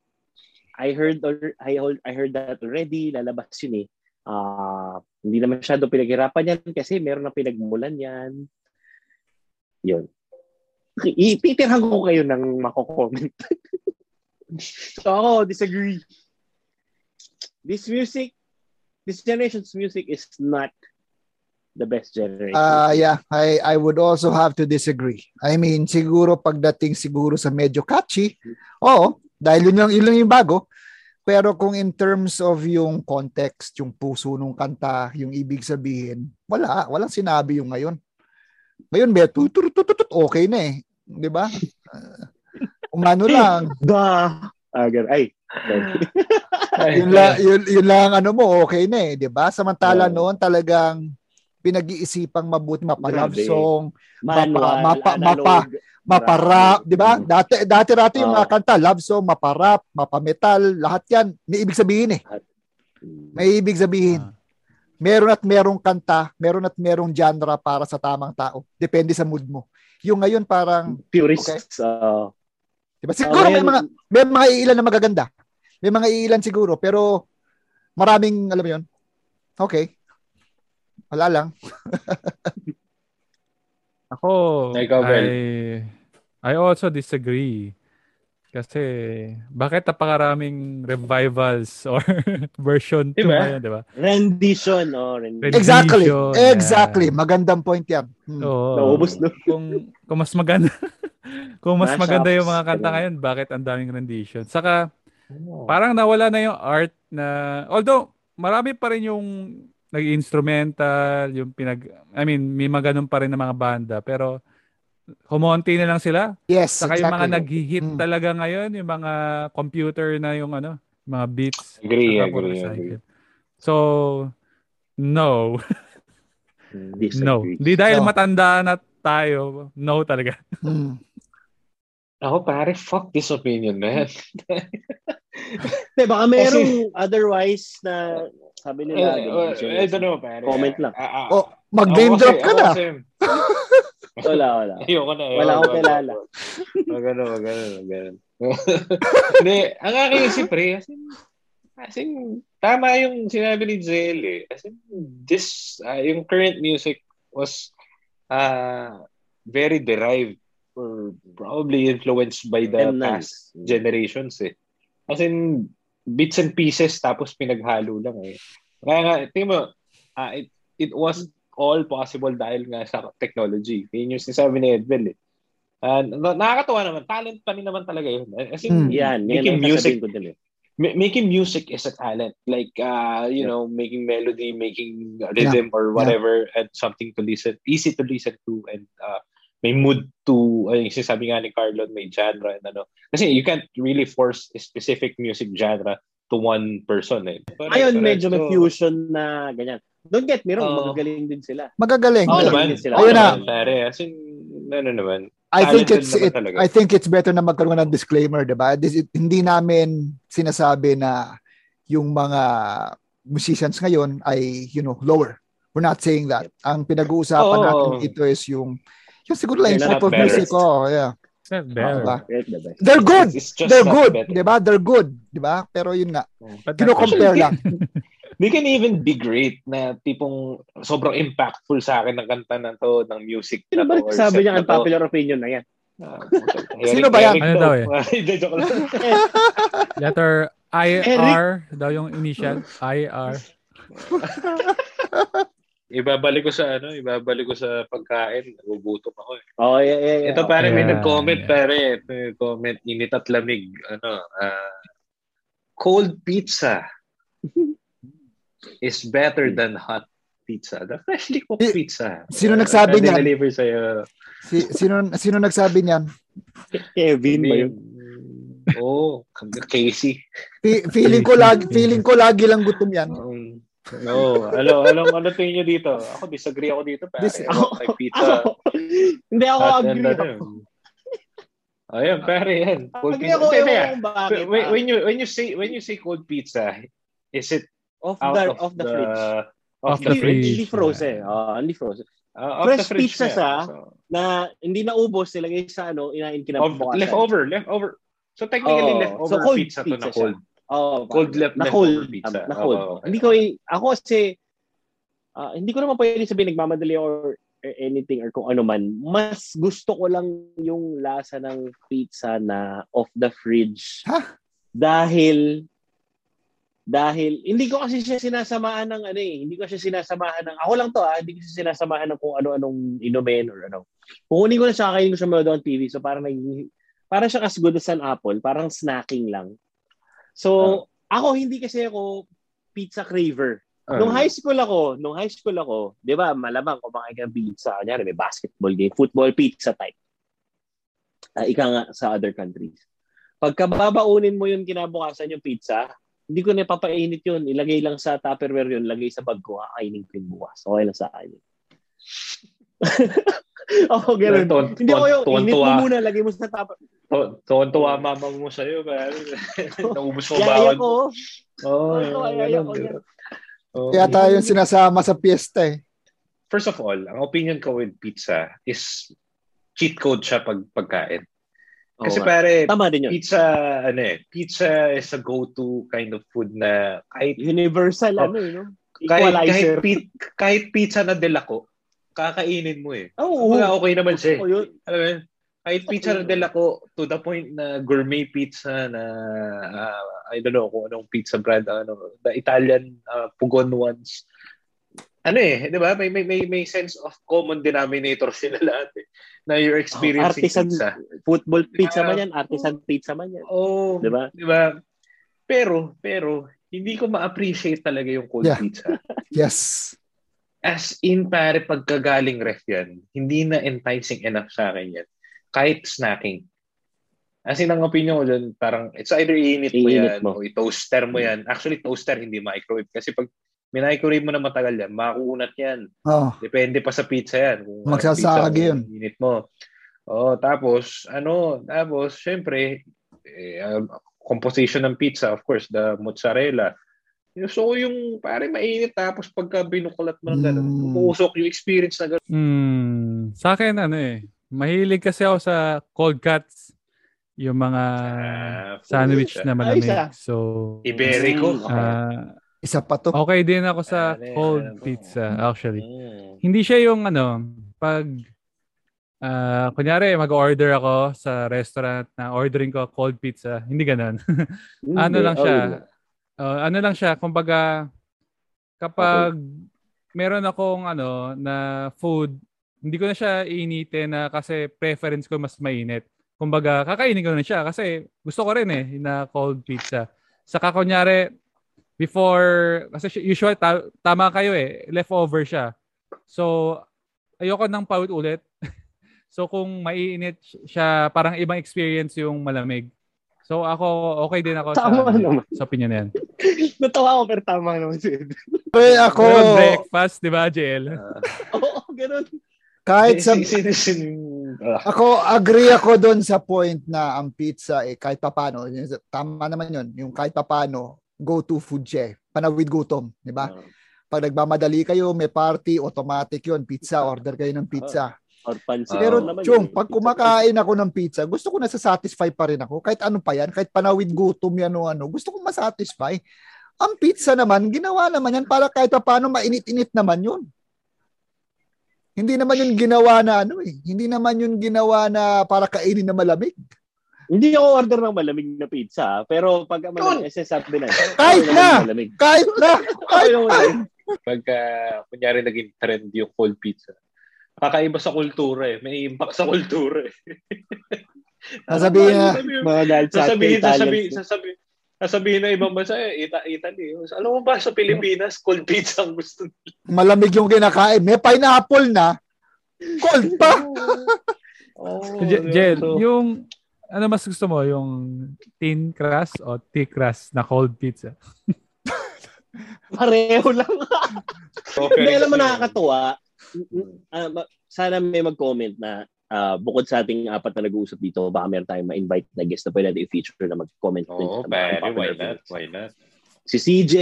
I heard or I heard, I heard that already lalabas yun eh. Ah, hindi na masyado pinaghirapan yan kasi meron na pinagmulan yan. Yun. Ititirhan ko kayo ng mako-comment. so ako, disagree. This music, this generation's music is not the best generation. Ah, yeah, I I would also have to disagree. I mean, siguro pagdating siguro sa medyo catchy, oo, dahil yun lang, yun lang yung bago. Pero kung in terms of yung context, yung puso ng kanta, yung ibig sabihin, wala, walang sinabi yung ngayon. Ngayon, be, tutut, tutut, okay na eh. Di ba? Uh, umano lang. Ba! Ah, gan- ay. yun, lang, yun, yun lang ano mo, okay na eh. Di ba? Samantala Oo. noon talagang pinag-iisipang mabuti, mapa-love Grabe. song, Manual, mapa- analog, mapa- maparap, di ba? Dati dati dati yung mga kanta, love song, maparap, mapametal, lahat 'yan may ibig sabihin eh. May ibig sabihin. Ah. Meron at merong kanta, meron at merong genre para sa tamang tao. Depende sa mood mo. Yung ngayon parang, Purists. uh, di ba? Siguro may mga may mga iilan na magaganda. May mga iilan siguro, pero maraming alam mo 'yon. Okay. Wala lang. Ako, Ikaw, Bel. I, also disagree. Kasi, bakit napakaraming revivals or version 2 Diba? ngayon, di ba? rendition. Oh, rendition. Exactly. Yeah. Exactly. Magandang point 'yan. Hmm. Oo. Naubos na. kung, kung mas maganda, kung mas Mashups, maganda yung mga kanta ngayon, bakit ang daming rendition? Saka, parang nawala na yung art na, although, marami pa rin yung nag-instrumental, yung pinag, I mean, may mga ganun pa rin na mga banda, pero, kumonti na lang sila. Yes, Saka yung mga exactly. nag-hit Mm. talaga ngayon, yung mga computer na yung ano, mga beats. Agree, agree, agree. So, no. Disagree. no. Hindi dahil No. matanda na tayo, no talaga. Hmm. Ako pare, fuck this opinion, man. Hindi, baka merong otherwise na sabi nila. Ganyan, eh, I don't know, pare. Comment lang. Ah, ah, Oh, mag-name ako drop kasi- ka na. Wala, wala. Ayoko na. Wala akong ayoko, kilala. ayoko. Wag ganun, wag ganun, wag. Hindi, ang aking isip, pre, as in, as in, tama yung sinabi ni Zel, eh. As in, this, ah, yung current music was uh, very derived or probably influenced by the Remnants. past generations, eh. As in, bits and pieces tapos pinaghalo lang, eh. Kaya nga, tingin mo, ah, it, it was all possible dahil nga sa technology. Yun yung sinasabi ni Edvel, eh. Ah, na- nakakatawa naman. Talent pa rin naman talaga yun. As in, Hmm. Yan, yan making music, ko din eh. ma- making music is a talent. Like, uh, you Yeah. know, making melody, making rhythm or whatever, and something to listen, easy to listen to, and uh, may mood to, ay, sinasabi nga ni Carlon, may genre, and ano. Kasi you can't really force a specific music genre to one person, eh. Correct, Ayun, correct. medyo may fusion na ganyan. Don't get me wrong, Oo. magagaling din sila. Magagaling. Oo Ayun naman. sila. Ayun na. pare. As in, ano naman. I think it's it, talaga. I think it's better na magkaroon ng disclaimer, 'di ba? This, it- hindi namin sinasabi na yung mga musicians ngayon ay, you know, lower. We're not saying that. Ang pinag-uusapan Oo. natin dito is yung yung siguro lang yung not of music. Oh, yeah. It's not better. diba? Great the best. They're good. It's just They're not good, better. 'di ba? They're good, 'di ba? Pero yun nga, But kino-compare lang. They can even be great na tipong sobrang impactful sa akin ng kanta na to, ng music na ba to. or sabi niya na ang popular opinion na yan? Ah, Sino ba yan? Ano daw eh? Joke lang. Letter IR daw yung initial. IR. Ibabalik ko sa ano, ibabalik ko sa pagkain. Nagugutom ako eh. Oh, yeah, yeah, yeah. Ito pare, may Yeah, nag-comment yeah. pare. Ito yung comment, init at lamig. Ano, ah, cold pizza is better than hot pizza. The freshly cooked Eh, pizza. sino nagsabi niyan? deliver sa'yo. Si, sino sino nagsabi niyan? Kevin ba yun? Oh, Casey. Fe- feeling ko lagi feeling ko lagi lang gutom 'yan. Um, no, ano, ano, ano tingin nyo dito? Ako, disagree ako dito, pare. Dis- Ako, like pizza. Ako, hindi ako hot agree. and ano. Ayun, pare, yan. Cold Agree pizza. ako, kung bakit. When, ah. when you when you say when you say cold pizza, is it Off out the, of off the, the fridge. Off the Hindi, fridge. hindi frozen. Ah, hindi frozen. Off Fresh the fridge pizza na. sa- So, Na hindi naubos, nilagay sa ano, inain of, kinabukasan. leftover, leftover. So technically, Oo. leftover So, cold pizza to na pizza siya. Oh, Cold left- na cold pizza. Na cold. Oo, okay. Hindi ko ako kasi ah, hindi ko naman pwede sabihin nagmamadali or or anything or kung ano man. Mas gusto ko lang yung lasa ng pizza na off the fridge. Ha? Dahil dahil hindi ko kasi siya sinasamahan ng ano eh, hindi ko siya sinasamahan ng ako lang to ah, hindi ko siya sinasamahan ng kung ano-anong inumin or ano. Kukunin ko na siya kainin ko siya manood ng TV so parang naging parang siya as good as an apple, parang snacking lang. So, ako hindi kasi ako pizza craver. Nung Ah. high school ako, nung high school ako, 'di ba, malamang kumain ka ng pizza, kanya may basketball game, football pizza type. Ah, ika nga sa other countries. Pagka babaunin mo yun kinabukasan yung pizza, hindi ko na papainit yun. Ilagay lang sa Tupperware yun, lagay sa bag ko, kakainin ko yung bukas. Okay lang sa akin. Oo, ganun. Tuwan- Hindi ako yung init mo muna, lagay mo sa Tupperware. Tu- Tuwan-tuwa mama mo sa'yo. pare. Naubos mo Yaya bawal. ko. Oh, Tuwan-tuwa, yaya ko yan. Oh. Kaya tayo yung sinasama sa piyesta eh. First of all, ang opinion ko with pizza is cheat code siya pag pagkain. Kasi Oo nga. pare, Tama din yun. pizza, ano eh, pizza is a go-to kind of food na kahit Universal, Oh. ano eh, no? kahit, kahit, Equalizer. pi- kahit pizza na delako, kakainin mo eh. Oo. Kumbaga, okay naman siya. Oo, yun. Alam mo Kahit pizza na delako, to the point na gourmet pizza na, ah, I don't know kung anong pizza brand, ano, the Italian ah, Pugon ones. Ano eh, di ba? May, may, may, may sense of common denominator sila lahat eh. Na you're experiencing artisan pizza. Football pizza Yeah. man yan, artisan pizza man yan. Oh, Di ba? Di ba? Pero, pero, hindi ko ma-appreciate talaga yung cold Yeah. pizza. Yes. As in, pare, pagkagaling ref yan, hindi na enticing enough sa akin yan. Kahit snacking. As in, ang opinion ko dyan, parang, it's either iinit mo yan, mo. o i-toaster mo yan. Actually, toaster, hindi microwave. Kasi pag minicrowave mo na matagal yan, makuunat yan. Oh, Depende pa sa pizza yan. Kung Magsasag pizza, yun. Init mo. Oh, tapos, ano, tapos, syempre, eh, um, composition ng pizza, of course, the mozzarella. So, yung pare mainit tapos pagka binukulat mo ng gano'n, Mm. yung experience na gano'n. Hmm, sa akin ano eh, mahilig kasi ako sa cold cuts, yung mga Ah, sandwich na malamig. Ay. So, Iberico. Mm, ah, isa pa to. okay din ako sa yan, cold to? pizza actually. Mm. Hindi siya yung ano, pag ah kunyari mag-order ako sa restaurant na ordering ko cold pizza, hindi ganun. ano Hindi. lang Oh, siya, uh, ano lang siya, kumbaga, kapag meron akong ano, na food, hindi ko na siya iinitin na kasi preference ko mas mainit. Kumbaga, kakainin ko na siya kasi gusto ko rin eh, na cold pizza. Saka kunyari, before, kasi usual, ta- tama kayo eh, leftover siya. So, ayoko nang paulit-ulit. so, kung maiinit siya, parang ibang experience yung malamig. So, ako, okay din ako Tama sa, naman. sa opinion na yan. Natawa ako pero tama naman si Ed. Ako, breakfast, di ba, JL? Oo, ganun. Kahit sa, ah, ako, agree ako doon sa point na ang pizza, eh, kahit papano, tama naman yun, yung kahit papano, go-to food siya eh. Panawid gutom, di ba? Pag nagmamadali kayo, may party, automatic yun, pizza, order kayo ng pizza. Or pansit. Ah, Pero, naman Chong, pag kumakain ako ng pizza, gusto ko na satisfy pa rin ako. Kahit ano pa yan, kahit panawid gutom yan o ano, gusto ko masatisfy. Ang pizza naman, ginawa naman yan para kahit pa paano mainit-init naman yun. Hindi naman yun ginawa na ano eh. Hindi naman yun ginawa na para kainin na malamig. Hindi ako order ng malamig na pizza. Pero pag malamig, kasi sabi na. Kahit na! Malamig. Kahit na! Kahit na! malamig. pagka, kunyari, naging trend yung cold pizza. Kakaiba sa kultura eh. May impact sa kultura eh. Sasabihin na, Mga dahil sa sasabihin, sasabihin, sasabihin, sasabihin na ibang bansa, eh, Ita- Italy. Alam mo ba, sa Pilipinas, cold pizza ang gusto nila. malamig yung kinakain. May pineapple na. Cold pa. Oh, J- Jel, so- yung ano mas gusto mo? Yung thin crust o thick crust na cold pizza? Pareho lang. Okay. Hindi, alam mo nakakatuwa. Ma- sana may mag-comment na ah, bukod sa ating apat na nag-uusap dito, baka meron tayong ma-invite na guest na pwede natin i-feature na mag-comment. din Oo, sa mga pare, unpopular why not? Why not? Si CJ,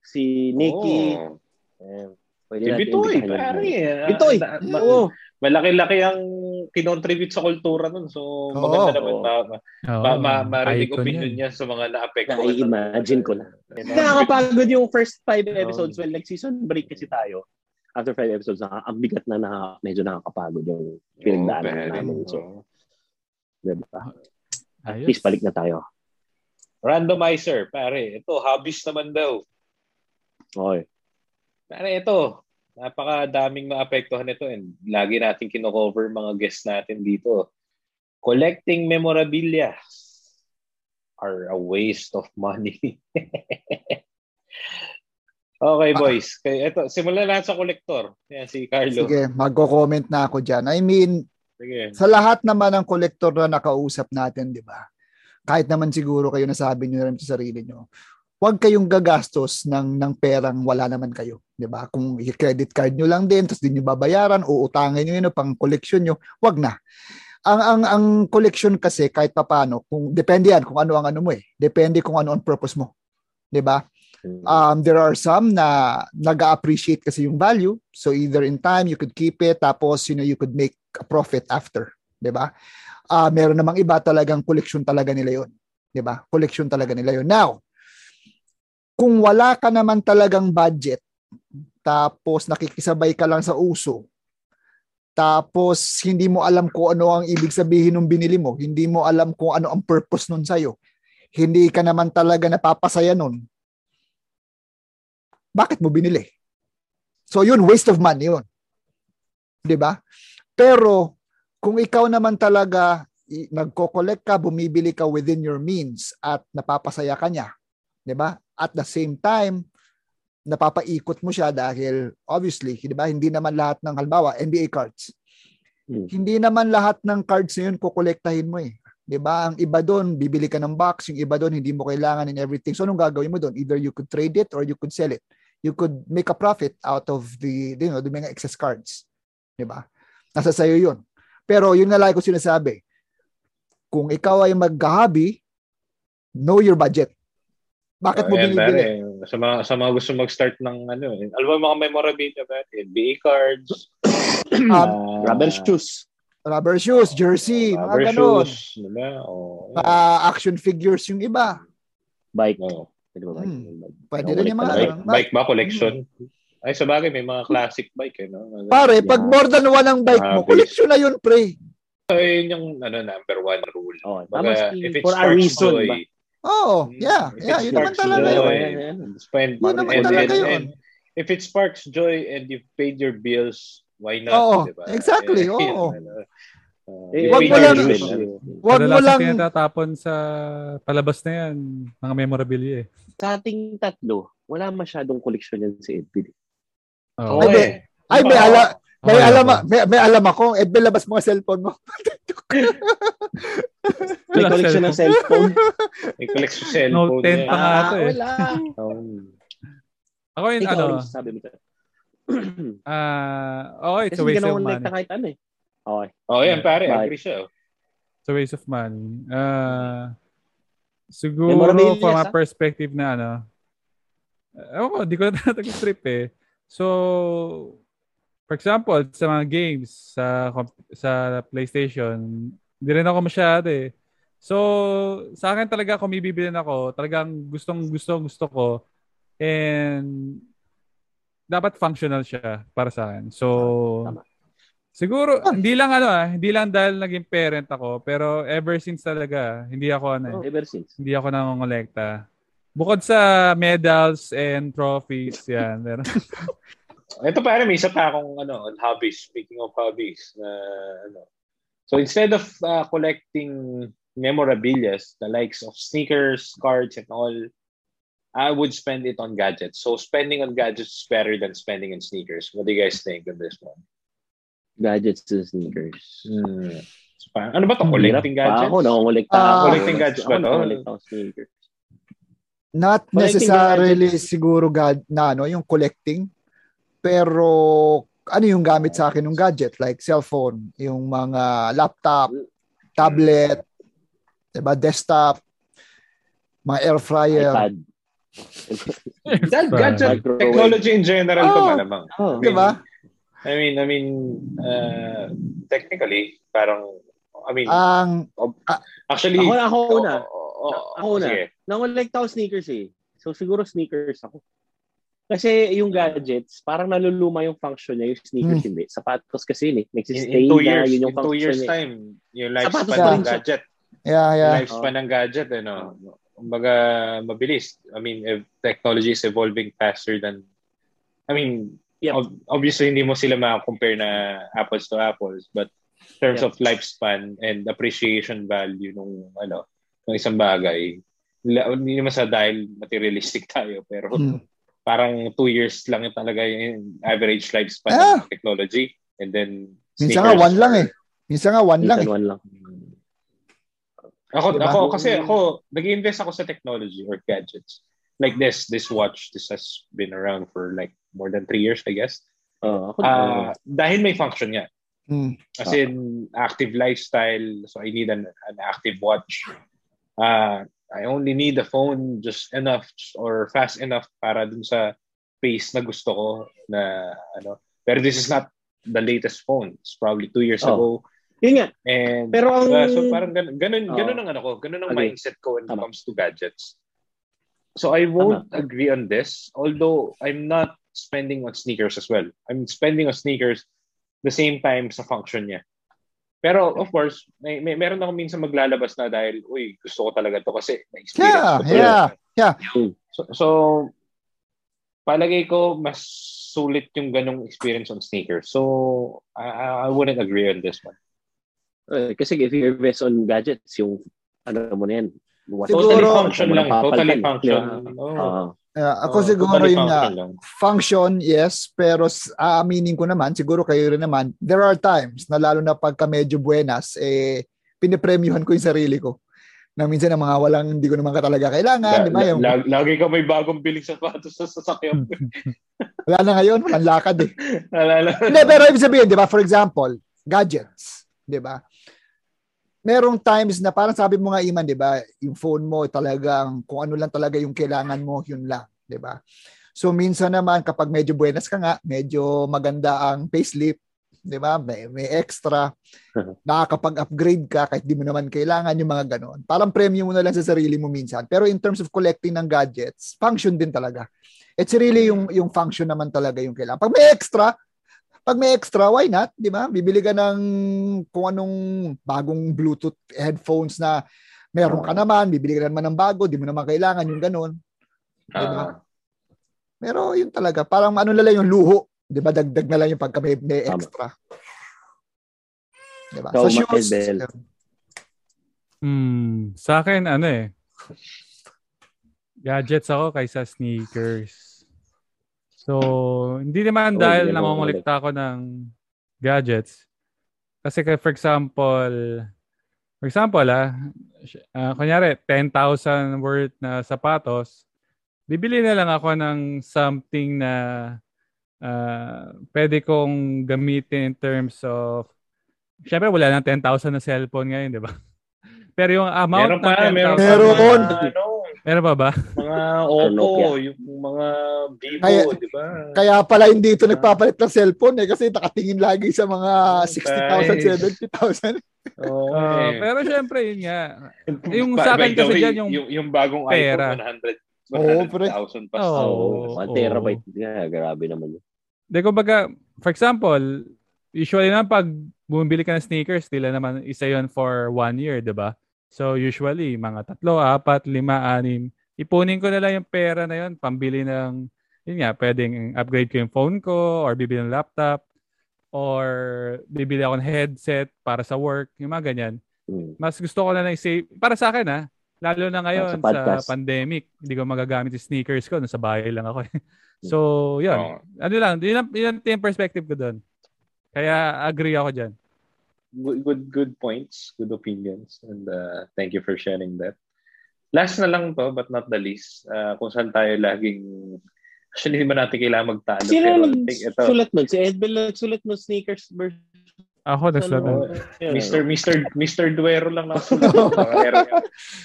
si Nikki, Oh. Eh, pwede Si Bitoy, pare. ah, Bitoy! ma- Oo. Malaki-laki ang kinontribute sa kultura nun. So, maganda naman Oo. ma, ma, Oo, ma, ma, marinig opinion yan. niya sa mga naapektuhan. Na-imagine ko na. Nakakapagod. Yung first five episodes. Well, nag-season break kasi tayo. After five episodes, naka, ang bigat na naka, medyo nakakapagod yung pinagdaanan namin. So, diba? At Ayos. least balik na tayo. Randomizer, pare. Ito, hobbies naman daw. Okay. Pare, ito. Napakadaming maapektuhan nito and lagi natin kino-cover mga guests natin dito. Collecting memorabilia are a waste of money. okay, boys. Kaya ito, simulan natin sa collector. Yan, si Carlo. Sige, magko-comment na ako dyan. I mean, Sige. sa lahat naman ng kolektor na nakausap natin, di ba? Kahit naman siguro kayo nasabi nyo na rin sa sarili nyo, huwag kayong gagastos ng, ng perang wala naman kayo. Di ba? Kung i-credit card nyo lang din, tapos di nyo babayaran, o utangin nyo yun, pang koleksyon nyo, wag na. Ang ang ang collection kasi kahit papaano, kung depende yan kung ano ang ano mo eh. Depende kung ano ang purpose mo. 'Di ba? Um, there are some na nag-appreciate kasi yung value. So either in time, you could keep it, tapos you know, you could make a profit after. ba? Ah, meron namang iba talagang collection talaga nila. 'Di ba? Collection talaga nila 'yon. Now, kung wala ka naman talagang budget, tapos nakikisabay ka lang sa uso, tapos hindi mo alam kung ano ang ibig sabihin ng binili mo, hindi mo alam kung ano ang purpose nun sa'yo, hindi ka naman talaga napapasaya nun, bakit mo binili? So yun, waste of money yun. ba? Pero kung ikaw naman talaga nagko-collect ka, bumibili ka within your means at napapasaya ka niya, 'di ba? At the same time, napapaikot mo siya dahil obviously, 'di ba? Hindi naman lahat ng halimbawa NBA cards. Hmm. Hindi naman lahat ng cards na yun kukolektahin mo eh. 'Di ba? Ang iba doon, bibili ka ng box, yung iba doon hindi mo kailangan in everything. So anong gagawin mo doon? Either you could trade it or you could sell it. You could make a profit out of the, you know, the mga excess cards. 'Di ba? Nasa sayo 'yun. Pero yun nga lagi ko sinasabi. Kung ikaw ay mag-hobby, know your budget. Bakit mo Ayan, binibili? pare. Sa mga, sa mga gusto mag-start ng ano, eh. alam mo mga memorabilia ba? NBA cards. Um, ah, Rubber shoes. Rubber shoes, jersey, Rubber mga ganun. shoes. Diba? Oh, Ah, action figures yung iba. Bike. oh. Pwede ba bike? Hmm. Bike. Pwede Nakulit rin yung mga. Bike, ano. bike ba? Collection? Ay, sa bagay, may mga classic bike. Eh, no? Pare, pag Yeah. more than one ang bike mo, collection na yun, pre. So, yun yung ano, number one rule. Oh, Baga, if it for a sparks reason joy, ba? Mm, yeah, if yeah, yun naman talaga yun. Spend, Yun naman and, talaga and- yun. and if it sparks joy and you've paid your bills, why not? Oo, diba? exactly, Eh, ano, uh, Eh, wag mo lang- bills, ano, Wag mo lang, tinatapon sa palabas na yan, mga memorabilia eh. Sa ating tatlo, wala masyadong koleksyon yan si Edwin. Oo. Ay, may- ay, may, ala, may, Okay, alam, okay. may, may alam ako, eh, labas mo ang cellphone mo. May koleksyon ng cellphone. May collect sa cellphone. Note 10 yan. pa nga ito eh. wala. Ako yun, Ikaw, ano, masasabi mo ah, okay, it's Kasi a hindi waste ka of naman money. like kahit ano eh. Okay. oh, yan, pare. Bakit? Agree siya. oh. It's a waste of money. Ah, siguro, from a perspective na ano, ewan ko, di ko na nag-trip eh. So, for example, sa mga games, sa sa PlayStation, hindi rin ako masyado eh. So, sa akin talaga kung bibibilin ako, talagang gustong gusto gusto ko and dapat functional siya para sa akin. So, Tama. Siguro hindi lang ano ah, hindi lang dahil naging parent ako, pero ever since talaga, hindi ako ano, eh, Oh, ever since. hindi ako nangongolekta. Bukod sa medals and trophies, yan. Pero, Ito pare, may isa pa akong ano, on hobbies. Speaking of hobbies. na ano. So instead of uh, collecting memorabilia, the likes of sneakers, cards, and all, I would spend it on gadgets. So spending on gadgets is better than spending on sneakers. What do you guys think of this one? Gadgets and sneakers. Hmm. Parang- ano ba to? Hmm, Collecting Pa gadgets? ako, nakongolekta Ah, ako. collecting gadgets ba to? ako sneakers. Not Collecting necessarily siguro gad na ano, yung collecting. Pero ano yung gamit sa akin ng gadget like cellphone, yung mga laptop, tablet, 'di ba, desktop, mga air fryer, iPad. That gadget technology in general to Oh. malamang. Oh. Diba? I mean, I mean, uh, technically, parang, I mean, Ang actually, Ako na, ako una. oh, oh, oh, Ako una. sige. Nangulik ako sneakers eh. So siguro sneakers ako. Kasi yung gadgets, parang naluluma yung function niya, yung sneakers Hmm. hindi. Sapatos kasi yun eh. In, Nagsistay in two na, years, yun yung in two years time, yung Sapatos lifespan pa ng gadget, yeah, yung yeah. lifespan ng gadget, ano, kumbaga, mabilis. I mean, if technology is evolving faster than, I mean, Yep. ob- obviously, hindi mo sila makakompare na apples to apples, but in terms Yep. of lifespan and appreciation value nung, ano, ng isang bagay, la- hindi naman sa dahil materialistic tayo, pero Hmm. parang two years lang yung talaga yung average lifespan Ah. ng technology. And then, Minsan nga one lang eh. Minsan nga one lang Minsan eh. one lang. Ako, Diba? ako, kasi ako, nag-invest ako sa technology or gadgets. Like this, this watch, this has been around for like more than three years, I guess. Oh, ako Ah, dahil may function nga. Hmm. As in, active lifestyle. So, I need an, an active watch. Uh, I only need the phone just enough or fast enough para dun sa pace na gusto ko na ano. Pero this is not the latest phone. It's probably two years Oh. ago. Yun nga. And Pero ang- uh, so parang ganun, ganun, Oo. ganun ang ano ko, ganun ang Agree. mindset ko when it comes to gadgets. So I won't agree on this, although I'm not spending on sneakers as well. I'm spending on sneakers the same time sa function niya. Pero of course, may, may meron ako minsan maglalabas na dahil, uy, gusto ko talaga to kasi na-experience Yeah, ko to. yeah, yeah. So, so palagay ko mas sulit yung ganong experience on sneakers. So I, I wouldn't agree on this one. Eh, kasi if you invest on gadgets, yung ano mo na yan. Siguro- Totally na, function wala lang. Totally function. Oh. Yeah, ako Oh, siguro totally yun nga, function lang. function, yes, pero aaminin ko naman, siguro kayo rin naman, there are times na lalo na pagka medyo buenas, eh, pinipremyuhan ko yung sarili ko. Na minsan na mga walang hindi ko naman ka talaga kailangan, La- di ba? Yung, la- lagi ka may bagong biling sapatos sa sasakyan. wala na ngayon, walang lakad eh. Naalala. Hindi, pero ibig sabihin, di ba, for example, gadgets, di ba? Merong times na parang sabi mo nga, Iman, di ba, yung phone mo talagang, kung ano lang talaga yung kailangan mo, yun lang, di ba? So, minsan naman, kapag medyo buenas ka nga, medyo maganda ang payslip, di ba? May, may extra, nakakapag-upgrade ka kahit di mo naman kailangan yung mga ganon. Parang premium mo na lang sa sarili mo minsan. Pero in terms of collecting ng gadgets, function din talaga. It's really yung yung function naman talaga yung kailangan. Pag may extra, pag may extra, why not? Di ba? Bibili ka ng kung anong bagong Bluetooth headphones na meron ka naman, bibili ka naman ng bago, di mo naman kailangan yung ganun. Di ba? Ah, Pero yun talaga, parang ano na lang yung luho. Di ba? Dagdag na lang yung pagka may, may extra. Di ba? Ikaw, Sa shoes. Hmm, sa akin ano eh. Gadgets ako kaysa sneakers. So, hindi naman Oh, dahil hindi namamalikta ako ng gadgets. Kasi kaya, for example, for example ah, ah, kunyari 10,000 worth na sapatos, bibili na lang ako ng something na ah, pwede kong gamitin in terms of Siyempre, wala nang 10,000 na cellphone ngayon, di ba? Pero yung amount meron pa, ng 10,000 meron pa. Meron. Meron pa ba? mga. Oppo, yung mga Vivo, Kaya- di ba? Kaya pala hindi ito nagpapalit ng cellphone eh kasi nakatingin lagi sa mga 60,000, 70,000. Oo, Ah, eh. pero syempre, yun nga. yung Ba- sa akin kasi dyan, yung yung, yung bagong pera. iPhone 100, Oo, pre. 100,000 pa. Oo. Oh, Oo. 1 terabyte. Yeah, grabe naman yun. Di ko baga, for example, usually naman pag bumibili ka ng sneakers, nila naman isa yon for one year, di ba? So usually, mga tatlo, apat, lima, anim. Ipunin ko na lang yung pera na yun, pambili ng, yun nga, pwedeng upgrade ko yung phone ko, or bibili ng laptop, or bibili ako ng headset para sa work, yung mga ganyan. Hmm. Mas gusto ko na lang i-save, para sa akin ha, lalo na ngayon sa sa, pandemic, hindi ko magagamit yung sneakers ko, nasa bahay lang ako. eh. so, yun. Oo. Ano lang, yun ang, yun ang yung perspective ko doon. Kaya agree ako dyan. Good, good good points, good opinions, and uh, thank you for sharing that. Last na lang to, but not the least, uh, kung saan tayo laging, actually hindi ba natin kailangan magtalo, Sino pero think ito, sulat nun? Si Edbel nagsulat ng sneakers versus Ako, ano, yun, Mr. Mr. Mr. Duero lang nakasulat.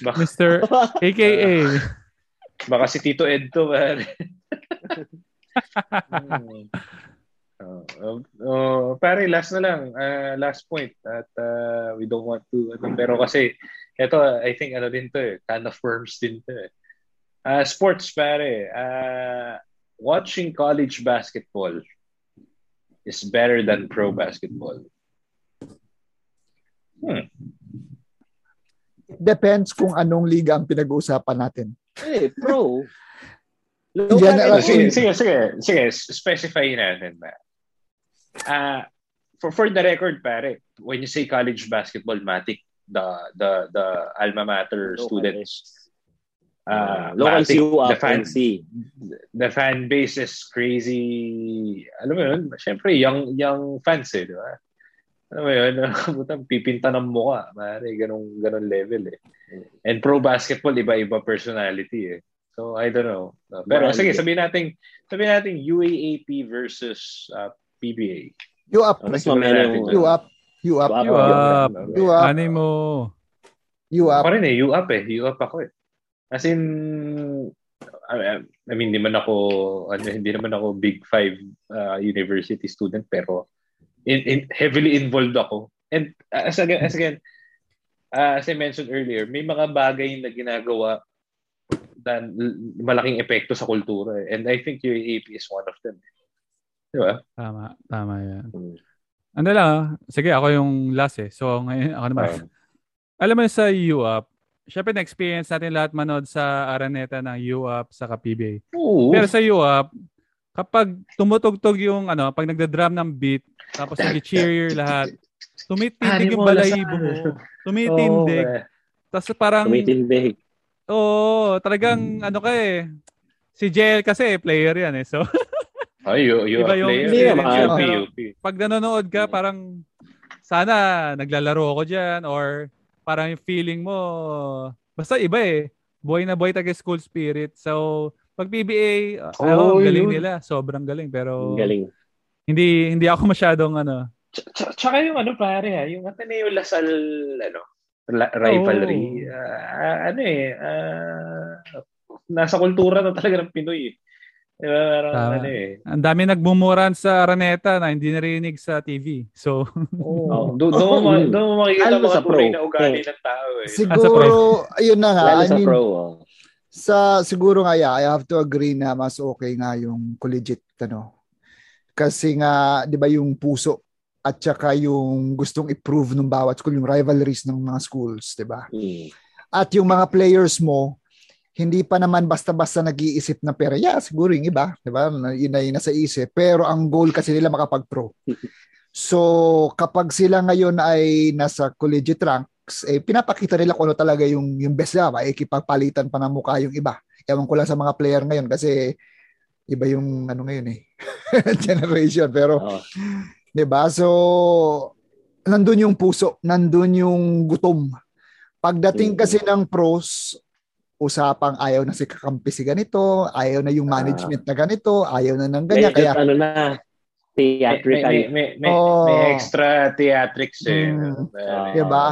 Baka Mr. AKA. Baka si Tito Ed to, pare. Uh, uh, uh, pare, last na lang. Uh, last point. At uh, we don't want to... Ano, pero kasi, ito, I think, ano din to eh. Can of worms din to eh. Uh, sports, pare. Uh, watching college basketball is better than pro basketball. Hmm. Depends kung anong liga ang pinag-uusapan natin. Eh, pro. General- sige, sige, sige, sige, specify natin ba. Uh, for for the record, pare, when you say college basketball, Matic, the the the alma mater students, uh, Local Matic, CU the fan, C. the fan base is crazy. Alam mo yun, syempre, young young fans eh, di ba? Alam mo yun, butang pipinta ng mukha. Mare, ganong, ganong level eh. And pro basketball, iba-iba personality eh. So, I don't know. Pero sige, sabihin natin, sabihin natin UAAP versus uh, PBA. You up. Mas Siguro mamaya yung- You up. You up. You You up. You up. Anay mo. You up. Ako rin eh, U up eh. U up ako eh. As in, I, I mean, hindi man ako, ano, hindi naman ako big five uh, university student, pero in, in, heavily involved ako. And uh, as again, as again, uh, as I mentioned earlier, may mga bagay na ginagawa na malaking epekto sa kultura. eh. And I think UAP is one of them. Di ba? Tama, tama yan. Mm. Ano lang, ah, sige, ako yung last eh. So, ngayon, ako naman. Um, Alam mo sa UUP, syempre na-experience natin lahat manood sa Araneta ng UUP sa PBA. oo. Pero sa UUP, kapag tumutugtog yung ano, pag nagda-drum ng beat, tapos nag-cheer lahat, tumitindig yung balahibo mo. Tumitindig. Oo, eh. Tapos parang, Tumitindig. oo, talagang ano ka eh. Si JL kasi player yan eh. So, Ay, you, you Iba are yung player. Hindi naman. UP, Pero- UP. pag nanonood ka, parang sana naglalaro ako dyan or parang yung feeling mo, basta iba eh. Boy na boy taga school spirit. So, pag PBA, uh, Oh, oh, galing yun. nila. Sobrang galing. Pero Galing. hindi hindi ako masyadong ano. Ts- ts- Tsaka yung ano pare ha, yung Ateneo Lasal ano, la- rivalry. Oh. ah, ano eh, ah, nasa kultura na talaga ng Pinoy eh. Diba, parang Tama. ano eh. Ang dami nagmumuran sa Araneta na hindi narinig sa TV. So, Oh, do, doon mo, ma- doon mo makikita mga sa pro. na ugali ng tao eh. Siguro, ayun na nga. Lalo I sa mean, pro. oh. sa siguro nga yeah, I have to agree na mas okay nga yung collegiate ano. Kasi nga 'di ba yung puso at saka yung gustong i-prove ng bawat school yung rivalries ng mga schools, 'di ba? Hmm. At yung mga players mo hindi pa naman basta-basta nag-iisip na pera. Yeah, siguro yung iba, 'di ba? Na- Yun na yun nasa isip. Pero ang goal kasi nila makapag-pro. So, kapag sila ngayon ay nasa collegiate ranks, eh, pinapakita nila kung ano talaga yung, yung best nila. Makikipagpalitan pa ng mukha yung iba. Ewan ko lang sa mga player ngayon kasi iba yung ano ngayon eh. generation. Pero, Oo. di ba? So, nandun yung puso. Nandun yung gutom. Pagdating Mm. kasi ng pros, usapang ayaw na si kakampi si ganito, ayaw na yung management na ganito, ayaw na ng ganyan. Medyo Kaya, ano na, may, theatrical. may, may, may, Oh. may extra theatrics eh. Mm. Pare. Diba?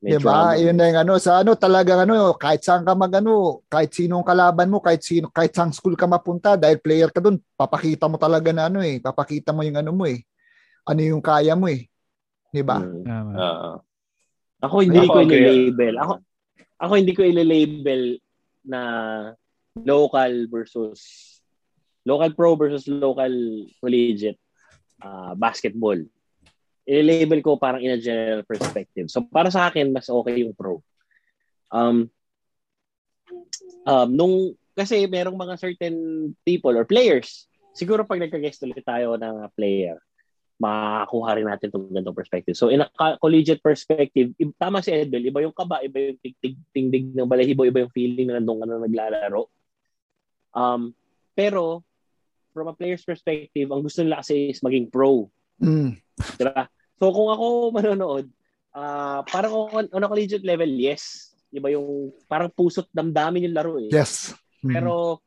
May Diba? drama. Yun na yung ano, sa ano, talagang ano, kahit saan ka mag ano, kahit sinong kalaban mo, kahit sino, kahit saan school ka mapunta, dahil player ka dun, papakita mo talaga na ano eh, papakita mo yung ano mo eh. Ano yung kaya mo eh. Diba? Tama. Oo. Ako hindi Ako, ko okay. i-label. Ako ako hindi ko i-label na local versus local pro versus local collegiate uh, basketball. I-label ko parang in a general perspective. So para sa akin mas okay yung pro. Um um nung kasi merong mga certain people or players siguro pag nagka-guest ulit tayo ng player makakuha rin natin itong ganitong perspective. So in a co- collegiate perspective, tama si Edbel, iba yung kaba, iba yung tingdig ng balahibo, iba yung feeling na nandun ka na naglalaro. Um, pero, from a player's perspective, ang gusto nila kasi is maging pro. Mm. Diba? So kung ako manonood, ah parang on, on a collegiate level, yes. Iba yung parang puso't damdamin yung laro eh. Yes. Mm. Pero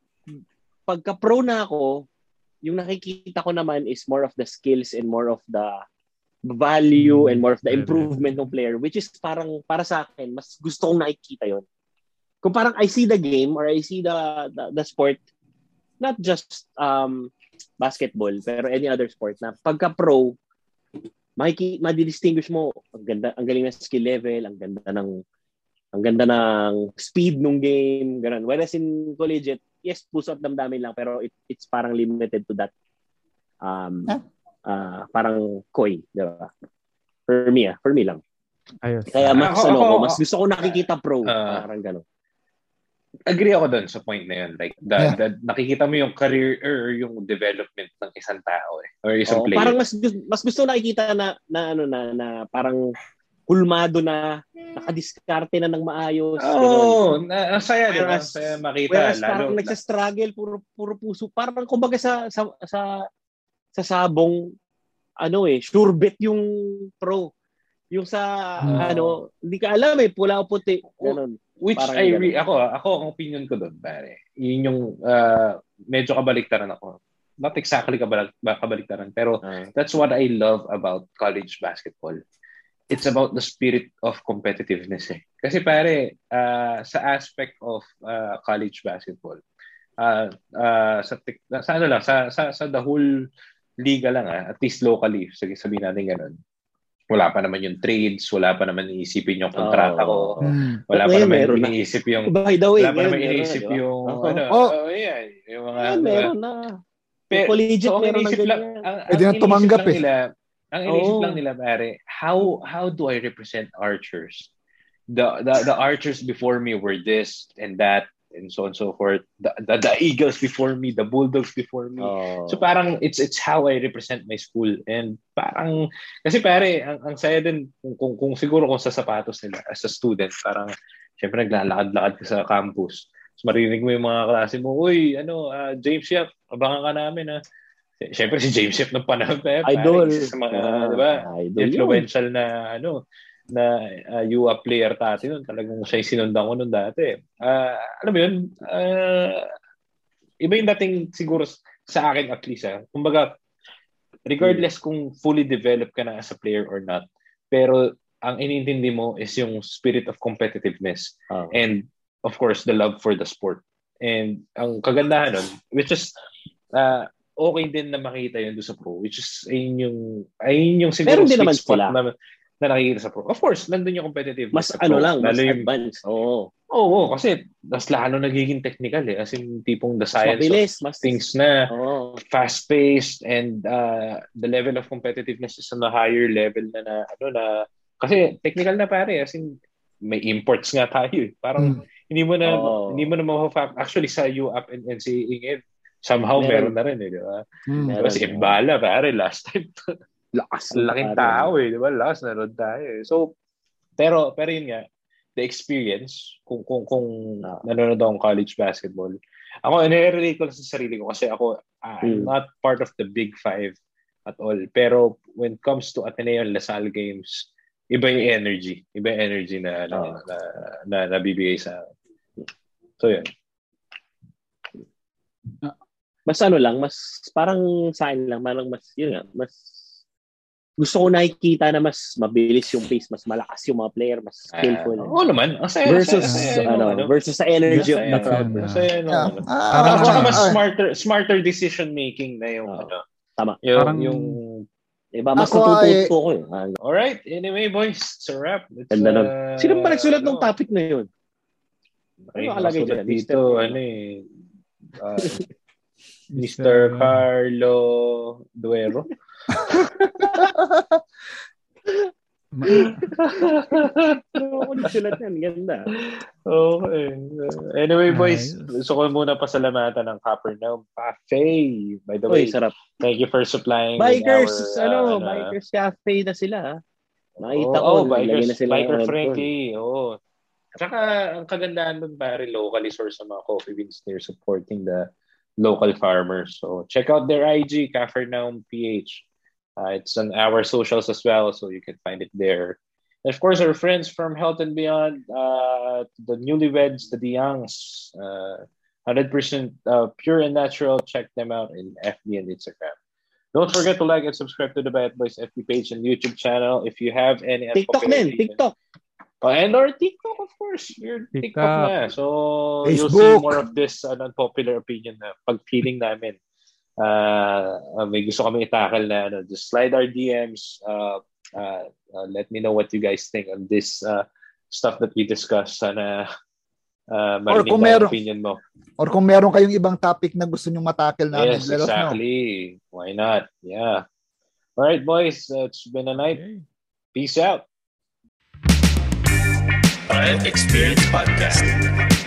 pagka pro na ako, yung nakikita ko naman is more of the skills and more of the value and more of the improvement ng player which is parang para sa akin mas gusto kong nakikita yon kung parang I see the game or I see the the, the sport, not just um basketball, pero any other sport na pagka pro, makiki madidistinguish mo ang ganda ang galing ng skill level, ang ganda ng ang ganda ng speed nung game, ganun. Whereas in collegiate, yes, puso at damdamin lang pero it, it's parang limited to that um Yeah. ah, parang koi, di ba? For me, ah, for me lang. Ayos. Kaya mas Ako- ano ako- ko, mas gusto ko nakikita pro, Ah. parang ganun. agree ako doon sa point na yun. Like, the, Yeah. the- nakikita mo yung career or yung development ng isang tao eh. Or isang Oo, player. parang mas mas gusto nakikita na na ano na na parang hulmado na nakadiskarte na ng maayos. Oo, oh, na, ang saya, di ba? Ang saya makita. Whereas lalo, parang nagsa-struggle puro puro puso. Parang kumbaga sa sa sa sa sabong ano eh, sure bet yung pro. Yung sa Oo. ano, hindi ka alam eh, pula o puti. Ganun. which parang I re- ako, ako, ang opinion ko doon, pare. Yun yung uh, medyo kabaliktaran ako. Not exactly kabalik, ba- kabaliktaran, pero Ah. that's what I love about college basketball. It's about the spirit of competitiveness eh. Kasi pare, uh, sa aspect of uh, college basketball, uh, uh, sa, sa ano lang, sa, sa, sa the whole liga lang ah, at least locally, sige sabihin natin ganun. Wala pa naman yung trades, wala pa naman iisipin yung kontrata ko. Mm. Wala pa naman meron na. iniisip yung By the way, wala pa naman na, iniisip ba? yung Oo. ano, Oh. oh, yeah, yung mga Ngayon, diba? meron na. Pero, collegiate so, ang meron ng iniisip lang, ganyan. ang, ang na tumanggap iniisip lang eh. nila, ang iniisip Oo. lang nila pare, how how do I represent archers? The, the the archers before me were this and that and so on and so forth. The, the, the eagles before me, the bulldogs before me. Oo. So parang it's it's how I represent my school and parang kasi pare ang, ang saya din kung, kung kung siguro kung sa sapatos nila as a student parang syempre naglalakad-lakad ka sa campus. So marinig mo yung mga klase mo, uy, ano, ah, James Yap, abangan ka namin ha. Syempre si James Yap ng panahon pare, Idol. isa sa mga, Ah, di ba? Idol yun. Influential na ano na uh, UA player tati nun. Talagang siya yung sinundan ko nun dati. Ah, alam mo yun, ah, iba yung dating siguro sa akin at least. Ah. Kumbaga, regardless kung fully developed ka na as a player or not, pero ang inintindi mo is yung spirit of competitiveness Oo. and of course the love for the sport. And ang kagandahan nun, which is uh, okay din na makita yun doon sa pro, which is ayun yung ayun yung siguro Meron din naman spot sila. na, na nakikita sa pro. Of course, nandun yung competitive. Mas ano pro. lang, mas yung, advanced. Oo. Oo, kasi mas lalo nagiging technical eh. As in, tipong the Mas science of mabilis, mas things na Oo. fast-paced and uh, the level of competitiveness is on a higher level na, na ano na kasi technical na pare as in may imports nga tayo eh. Parang Mm. hindi mo na Oo. hindi mo na ma-fact actually sa UAP and NCAA ngayon somehow Meron. meron, na rin eh, di ba? Mm. Diba, si. Imbala pare last time Lakas. ang laking tao eh, di ba? Last nanood tayo eh. So pero pero yun nga the experience kung kung kung Ah. nanonood akong college basketball. Ako, nire-relate ko lang sa sarili ko kasi ako, I'm Hmm. not part of the big five at all. Pero when it comes to Ateneo and Lasal games, iba yung energy. Iba yung energy na, na, Ah. na, na, nabibigay sa So, yun. Mas ano lang, mas parang sa akin lang, parang mas, yun nga, mas gusto ko nakikita na mas mabilis yung pace, mas malakas yung mga player, mas skillful. Ah, Oo naman. Ang saya, versus saya, saya, ano, nung versus sa energy of the crowd. ang saya nung Yeah. ano. Ah, Parang- At saka mas ah, smarter smarter decision making na yung Oo. ano. Tama. Yung, Parang- yung Diba? Mas natututo ko eh. Ah, Alright, anyway boys, it's a wrap. It's, Ganda uh, Sino ba nagsulat ng ano, topic na yun? Ay, Ano nakalagay dyan? Dito, ano eh. uh, Mr. Carlo Duero. Ano ako nagsulat yan? Ganda. Okay. Anyway, boys, gusto ko muna pasalamatan ng Capernaum Cafe. By the way, Uy, sarap. thank you for supplying Bikers, our, ano, uh, Bikers Cafe na sila. ha? Nakita Oo, ko, oh, bikers, na sila biker ano friendly. Oo. Tsaka, ang kagandahan doon pare, locally sourced sa mga coffee beans. They're supporting the local farmers. So, check out their IG, Capernaum PH. Uh, it's on our socials as well, so you can find it there. And of course, our friends from Health and Beyond, uh, the newlyweds, the DeYoungs, uh, 100% uh, pure and natural. Check them out in FB and Instagram. Don't forget to like and subscribe to the Bad Boys FB page and YouTube channel. If you have any TikTok din, TikTok. Oh, and our TikTok, of course. Your TikTok, TikTok. na. So, you'll see Facebook. more of this uh, unpopular opinion na pag feeling namin. Uh, uh, may gusto kami itakal na ano, just slide our DMs. Uh, uh, uh, let me know what you guys think on this uh, stuff that we discussed. Sana uh, marinig kung meron- opinion mo. Or kung meron kayong ibang topic na gusto nyong matakil namin, Yes, let us know. exactly. Why not? Yeah. All right, boys. Uh, it's been a night. Okay. Peace out. Experience Podcast.